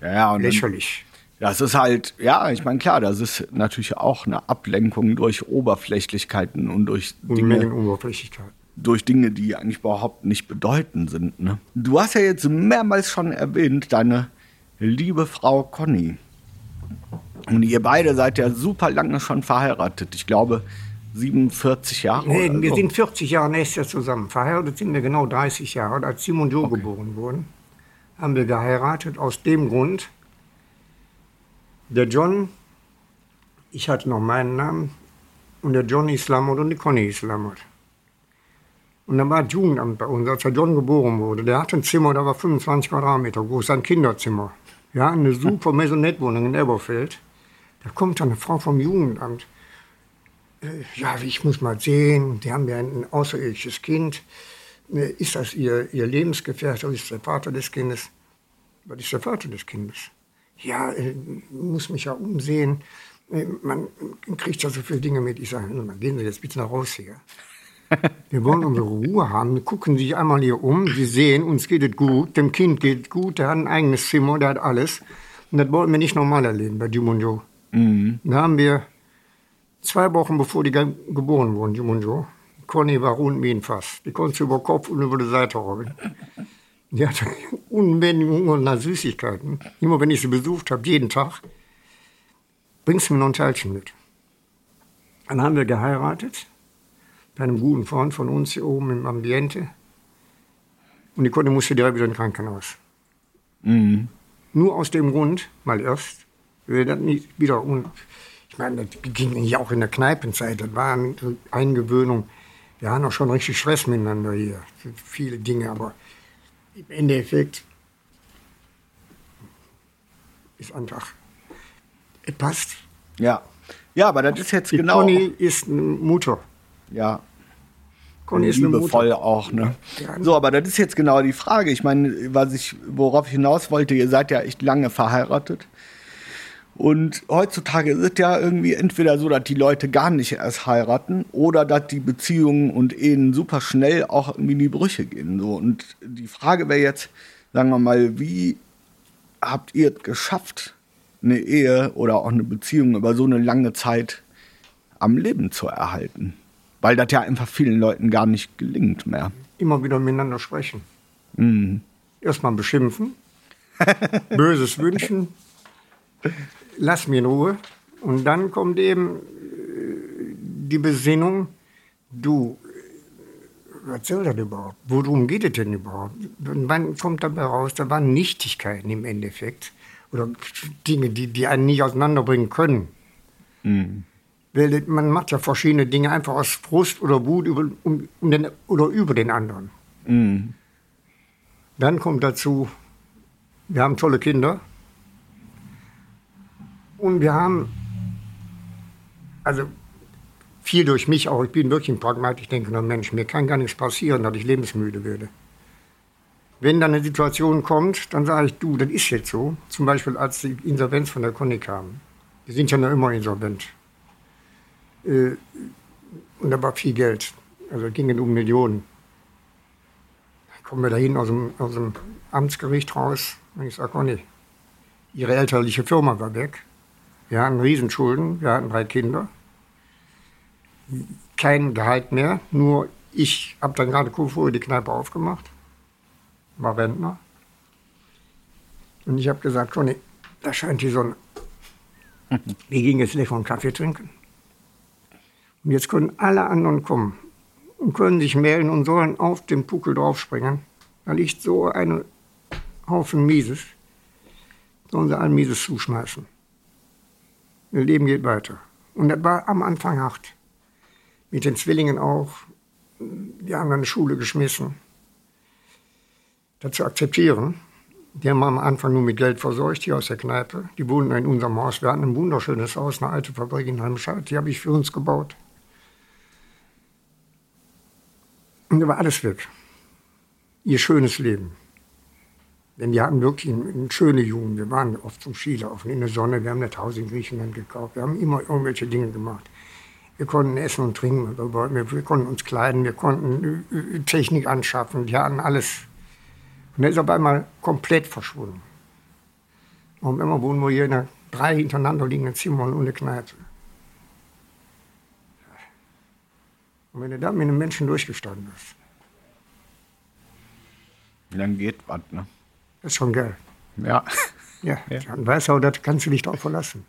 Ja, und Lächerlich. Das ist halt, ja, ich meine, klar, das ist natürlich auch eine Ablenkung durch Oberflächlichkeiten und durch Dinge, Oberflächlichkeit. durch Dinge, die eigentlich überhaupt nicht bedeutend sind. Ne? Du hast ja jetzt mehrmals schon erwähnt, deine liebe Frau Conny. Und ihr beide seid ja super lange schon verheiratet. Ich glaube, 47 Jahre. Nee, wir so. sind 40 Jahre nächstes Jahr zusammen. Verheiratet sind wir genau 30 Jahre. Und als Simon Joe okay. geboren wurden, haben wir geheiratet. Aus dem Grund, der John, ich hatte noch meinen Namen, und der John Islamot und die Conny Islamot. Und dann war das Jugendamt bei uns, als der John geboren wurde. Der hatte ein Zimmer, da war 25 Quadratmeter groß, ein Kinderzimmer. Ja, eine super Maisonette-Wohnung in Elberfeld. Da kommt dann eine Frau vom Jugendamt. Äh, ja, ich muss mal sehen, die haben ja ein außerirdisches Kind. Äh, ist das ihr, ihr Lebensgefährte ist der Vater des Kindes? Was ist der Vater des Kindes? Ja, äh, muss mich ja umsehen. Man kriegt ja so viele Dinge mit. Ich sage, gehen Sie jetzt bitte nach raus hier. Wir wollen unsere Ruhe haben. Gucken Sie sich einmal hier um. Sie sehen, uns geht es gut. Dem Kind geht es gut. Der hat ein eigenes Zimmer, der hat alles. Und das wollten wir nicht normal erleben bei Jumunjo. Mhm. Da haben wir zwei Wochen bevor die geboren wurden, Jumunjo, Conny war rund wie ein Fass. Die konnte über Kopf und über die Seite rollen. Die hatte *laughs* unbändigen Hunger nach Süßigkeiten. Immer wenn ich sie besucht habe, jeden Tag, bringst du mir noch ein Teilchen mit. Dann haben wir geheiratet einem guten Freund von uns hier oben im Ambiente. Und die Conny musste direkt wieder ins Krankenhaus. Mhm. Nur aus dem Grund, mal erst, wir das nicht wieder. Und ich meine, das ging ja auch in der Kneipenzeit. Das war eine Eingewöhnung. Wir haben auch schon richtig Stress miteinander hier. Viele Dinge, aber im Endeffekt ist einfach, es passt. Ja. Ja, aber das ist jetzt die genau. Conny ist eine Mutter. Ja. Eine Liebevoll Mutter. auch, ne? Ja. So, aber das ist jetzt genau die Frage. Ich meine, was ich, worauf ich hinaus wollte, ihr seid ja echt lange verheiratet. Und heutzutage ist es ja irgendwie entweder so, dass die Leute gar nicht erst heiraten oder dass die Beziehungen und Ehen super schnell auch irgendwie in die Brüche gehen. So. Und die Frage wäre jetzt, sagen wir mal, wie habt ihr es geschafft, eine Ehe oder auch eine Beziehung über so eine lange Zeit am Leben zu erhalten? Weil das ja einfach vielen Leuten gar nicht gelingt mehr. Immer wieder miteinander sprechen. Mhm. Erstmal beschimpfen, *laughs* Böses wünschen, lass mich in Ruhe. Und dann kommt eben äh, die Besinnung, du, äh, was soll das überhaupt? Worum geht es denn überhaupt? Und wann kommt dabei raus, da waren Nichtigkeiten im Endeffekt. Oder Dinge, die, die einen nicht auseinanderbringen können. Weil man macht ja verschiedene Dinge einfach aus Frust oder Wut über, um, um den, oder über den anderen. Mhm. Dann kommt dazu, wir haben tolle Kinder. Und wir haben, also viel durch mich auch, ich bin wirklich ein pragmatisch denkender Mensch. Mir kann gar nichts passieren, dass ich lebensmüde werde. Wenn dann eine Situation kommt, dann sage ich, du, das ist jetzt so. Zum Beispiel, als die Insolvenz von der Conny kam. Wir sind ja noch immer insolvent. Äh, und da war viel Geld. Also es ging um Millionen kommen wir dahin aus dem, aus dem Amtsgericht raus und ich sage, Conny, Ihre elterliche Firma war weg. Wir hatten Riesenschulden, wir hatten drei Kinder. Kein Gehalt mehr, nur ich habe dann gerade kurz vorher die Kneipe aufgemacht, war Rentner. Und ich habe gesagt, Conny, da scheint die Sonne. Wir gehen jetzt lecker einen Kaffee trinken. Und jetzt können alle anderen kommen und können sich melden und sollen auf den Puckel draufspringen. Da liegt so ein Haufen Mieses. Sollen sie allen Mieses zuschmeißen. Das Leben geht weiter. Und das war am Anfang hart. Mit den Zwillingen auch. Die haben dann eine Schule geschmissen. Das zu akzeptieren. Die haben am Anfang nur mit Geld versorgt, hier aus der Kneipe. Die wohnen in unserem Haus. Wir hatten ein wunderschönes Haus, eine alte Fabrik in Halmstadt. Die habe ich für uns gebaut. Und da war alles weg. Ihr schönes Leben. Denn wir hatten wirklich eine, schöne Jugend. Wir waren oft zum Skilaufen in der Sonne. Wir haben das Haus in Griechenland gekauft. Wir haben immer irgendwelche Dinge gemacht. Wir konnten essen und trinken. Wir, konnten uns kleiden. Wir konnten äh, äh, Technik anschaffen. Wir hatten alles. Und der ist auf einmal komplett verschwunden. Und immer wohnen wir hier in drei hintereinander liegenden Zimmern eine Kneipe. Und wenn du da mit einem Menschen durchgestanden bist, Dann geht was, ne? das ist schon geil. Ja. Ja, *laughs* dann weißt du auch, da kannst du dich drauf verlassen.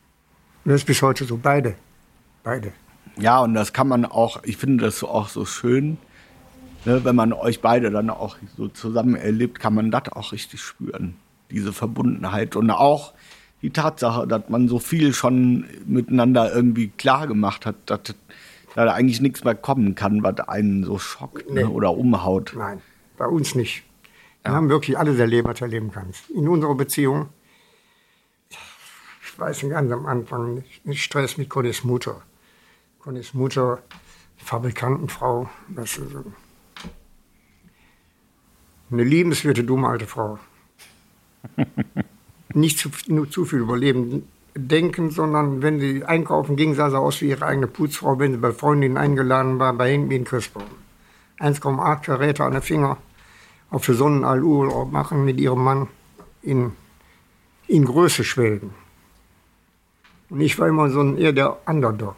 Und das ist bis heute so, beide. Beide. Ja, und das kann man auch, ich finde das auch so schön, ne, wenn man euch beide dann auch so zusammen erlebt, kann man das auch richtig spüren. Diese Verbundenheit und auch die Tatsache, dass man so viel schon miteinander irgendwie klar gemacht hat, dass da eigentlich nichts mehr kommen kann, was einen so schockt Nee. ne, oder umhaut. Nein, bei uns nicht. Wir haben wirklich alles erlebt, was du erleben kannst. In unserer Beziehung, ich weiß nicht, ganz am Anfang, nicht- Stress mit Connys Mutter. Connys Mutter, Fabrikantenfrau, das ist so eine liebenswerte, dumme alte Frau. *laughs* Nicht zu, nur zu viel überleben denken, sondern wenn sie einkaufen ging, sah sie aus wie ihre eigene Putzfrau, wenn sie bei Freundinnen eingeladen war, bei irgendwie ein Christbaum. 1,8 Geräte an den Finger, auf der Sonnenallurlaub machen mit ihrem Mann in, in Größe schwelgen. Und ich war immer so ein eher der Underdog.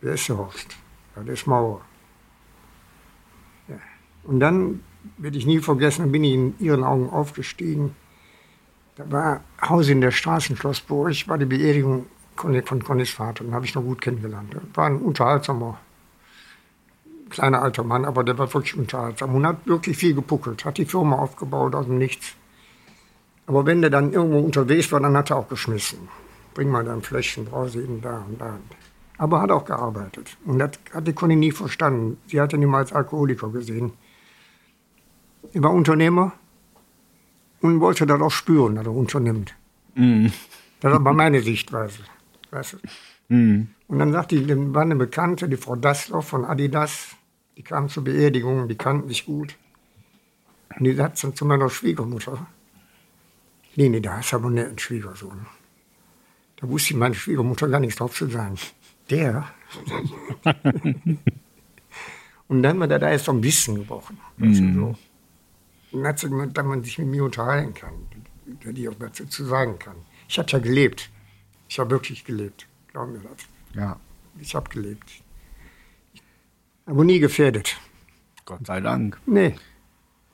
Wer ist der Horst? Ja, der ist Mauer. Ja. Und dann werde ich nie vergessen, bin ich in ihren Augen aufgestiegen. Da war Haus in der Straße in Schlossburg, war die Beerdigung von Connys Vater. Den habe ich noch gut kennengelernt. Er war ein unterhaltsamer, kleiner alter Mann, aber der war wirklich unterhaltsam und hat wirklich viel gepuckelt, hat die Firma aufgebaut aus dem Nichts. Aber wenn der dann irgendwo unterwegs war, dann hat er auch geschmissen. Bring mal dein Fläschchen, brause eben da und da. Aber hat auch gearbeitet. Und das hat die Conny nie verstanden. Sie hat ihn immer als Alkoholiker gesehen. Er war Unternehmer und wollte das auch spüren, dass er unternimmt. Das war meine Sichtweise. Weißt du? Und dann sagt die, dann war eine Bekannte, die Frau Dassler von Adidas, die kam zur Beerdigung, die kannten sich gut. Und die sagt dann zu meiner Schwiegermutter, nee, nee, da ist aber nicht ein Schwiegersohn. Da wusste meine Schwiegermutter gar nichts drauf zu sagen. Der? *laughs* Und dann war der da erst so ein bisschen gebrochen. Weißt du, gemeint, dass man sich mit mir unterhalten kann, dass ich auch dazu zu sagen kann. Ich habe ja gelebt. Ich habe wirklich gelebt. Glaub mir das. Ja, Ich habe gelebt. Aber nie gefährdet. Gott sei Dank. Nee.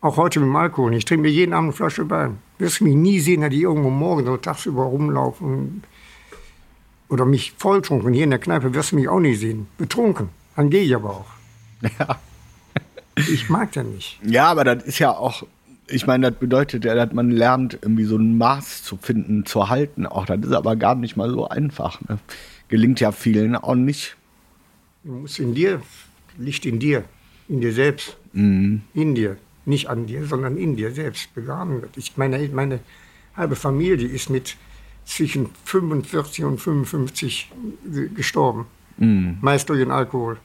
Auch heute mit dem Alkohol. Ich trinke mir jeden Abend eine Flasche Wein. Wirst mich nie sehen, dass ich irgendwo morgen oder tagsüber rumlaufen oder mich volltrunken. Hier in der Kneipe wirst du mich auch nie sehen. Betrunken. Dann gehe ich aber auch. *laughs* Ja. Ich mag das nicht. Ja, aber das ist ja auch, ich meine, das bedeutet ja, dass man lernt, irgendwie so ein Maß zu finden, zu halten. Auch das ist aber gar nicht mal so einfach. Ne? Gelingt ja vielen auch nicht. Du musst in dir, Licht in dir, in dir selbst, Mhm. in dir, nicht an dir, sondern in dir selbst begraben. Ich meine, meine halbe Familie ist mit zwischen 45 und 55 ge- gestorben. Meist durch den Alkohol.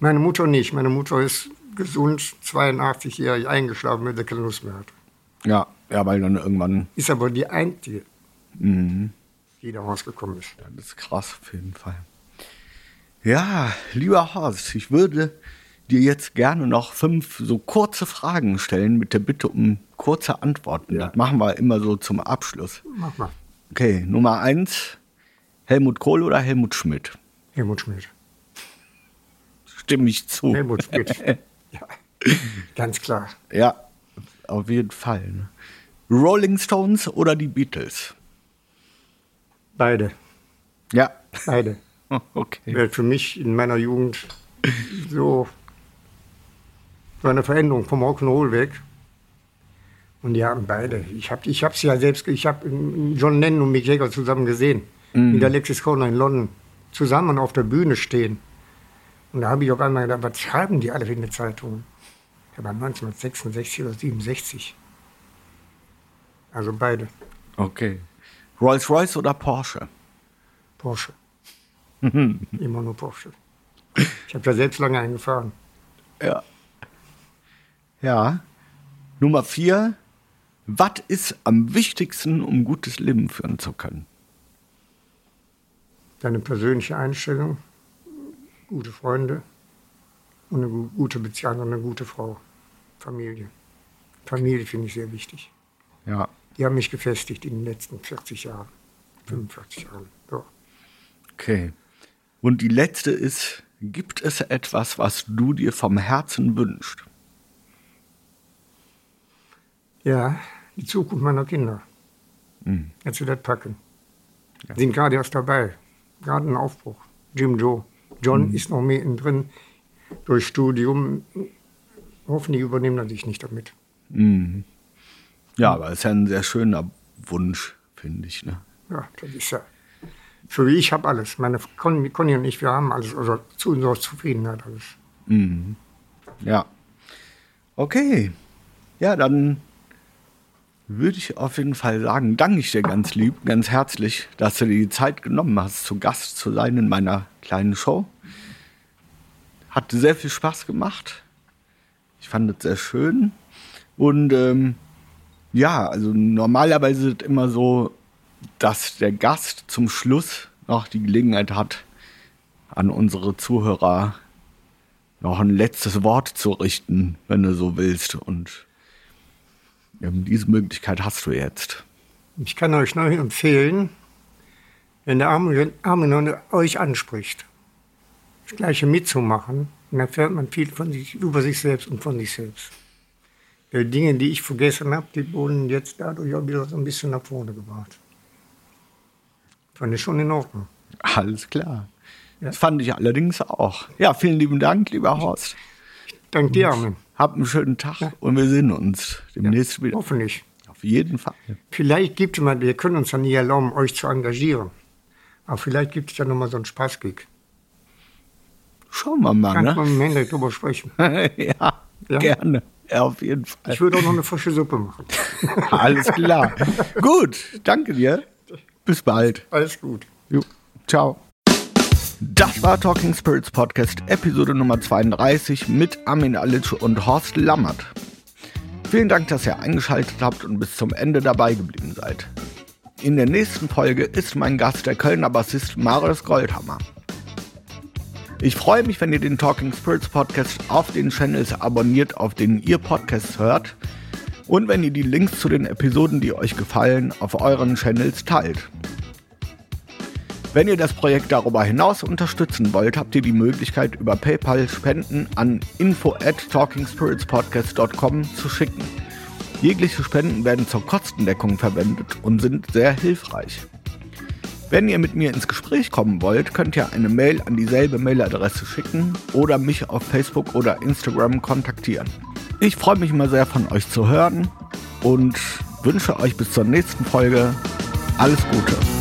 Meine Mutter nicht. Meine Mutter ist gesund, 82-jährig eingeschlafen, weil sie keine Lust mehr hat. Ja, ja, weil dann irgendwann, Ist aber die einzige, mhm. die da rausgekommen ist. das ist krass auf jeden Fall. Ja, lieber Horst, ich würde dir jetzt gerne noch fünf so kurze Fragen stellen mit der Bitte um kurze Antworten. Ja. Das machen wir immer so zum Abschluss. Mach mal. Okay, Nummer eins, Helmut Kohl oder Helmut Schmidt? Helmut Schmidt. Stimme ich zu. Helmut Schmidt. *laughs* ja, ganz klar. Ja, auf jeden Fall. Ne? Rolling Stones oder die Beatles? Beide. Ja, Beide. *laughs* okay. Wäre für mich in meiner Jugend so, so eine Veränderung vom Rock'n'Roll weg. Und die haben beide. Ich habe ich hab's ja selbst, ich habe John Lennon und Mick Jagger zusammen gesehen. Mit Alexis Corner in London. Zusammen auf der Bühne stehen. Und da habe ich auf einmal gedacht, was schreiben die alle in der Zeitung? Der war 1966 oder 67. Also beide. Okay. Rolls Royce oder Porsche? Porsche. *laughs* Immer nur Porsche. Ich habe ja selbst lange eingefahren. Ja. Ja. Nummer vier. Was ist am wichtigsten, um gutes Leben führen zu können? Deine persönliche Einstellung, gute Freunde und eine gu- gute Beziehung und eine gute Frau. Familie. Familie finde ich sehr wichtig. Ja. Die haben mich gefestigt in den letzten 40 Jahren, 45 Jahren. So. Okay. Und die letzte ist, gibt es etwas, was du dir vom Herzen wünschst? Ja, die Zukunft meiner Kinder. Jetzt wird das packen. Sind gerade erst dabei. Gerade ein Aufbruch. Jim Joe. John ist noch mittendrin durch Studium. Hoffentlich übernehmen er sich nicht damit. Ja, aber es ist ja ein sehr schöner Wunsch, finde ich. Ne? Ja, das ist ja. Für ich habe alles. Meine Conny, Conny und ich, wir haben alles. Also zu unserer Zufriedenheit alles. Ja. Okay. Ja, dann würde ich auf jeden Fall sagen, danke ich dir ganz lieb, ganz herzlich, dass du dir die Zeit genommen hast, zu Gast zu sein in meiner kleinen Show. Hat sehr viel Spaß gemacht. Ich fand es sehr schön. Und ähm, ja, also normalerweise ist es immer so, dass der Gast zum Schluss noch die Gelegenheit hat, an unsere Zuhörer noch ein letztes Wort zu richten, wenn du so willst. Und diese Möglichkeit hast du jetzt. Ich kann euch nur empfehlen, wenn der Arme, Arme euch anspricht, das Gleiche mitzumachen, dann erfährt man viel von sich, über sich selbst und von sich selbst. Die Dinge, die ich vergessen habe, die wurden jetzt dadurch auch wieder so ein bisschen nach vorne gebracht. Fand ich schon in Ordnung. Alles klar. Ja. Das fand ich allerdings auch. Ja, vielen lieben Dank, lieber Horst. Dank dir, Armin. Habt einen schönen Tag und wir sehen uns demnächst wieder. Hoffentlich. Auf jeden Fall. Vielleicht gibt es mal, wir können uns ja nie erlauben, euch zu engagieren. Aber vielleicht gibt es ja noch mal so einen Spaßgig. Schauen wir mal, Kannst ne? mal mit Hendrik drüber sprechen. *laughs* ja, Ja? gerne. Ja, auf jeden Fall. Ich würde auch noch eine frische Suppe machen. *laughs* Alles klar. Gut, danke dir. *laughs* Bis bald. Alles gut. Jo, ciao. Das war Talking Spirits Podcast Episode Nummer 32 mit Armin Alic und Horst Lammert. Vielen Dank, dass ihr eingeschaltet habt und bis zum Ende dabei geblieben seid. In der nächsten Folge ist mein Gast der Kölner Bassist Marius Goldhammer. Ich freue mich, wenn ihr den Talking Spirits Podcast auf den Channels abonniert, auf denen ihr Podcasts hört und wenn ihr die Links zu den Episoden, die euch gefallen, auf euren Channels teilt. Wenn ihr das Projekt darüber hinaus unterstützen wollt, habt ihr die Möglichkeit, über PayPal Spenden an info at talkingspiritspodcast.com zu schicken. Jegliche Spenden werden zur Kostendeckung verwendet und sind sehr hilfreich. Wenn ihr mit mir ins Gespräch kommen wollt, könnt ihr eine Mail an dieselbe Mailadresse schicken oder mich auf Facebook oder Instagram kontaktieren. Ich freue mich immer sehr von euch zu hören und wünsche euch bis zur nächsten Folge alles Gute.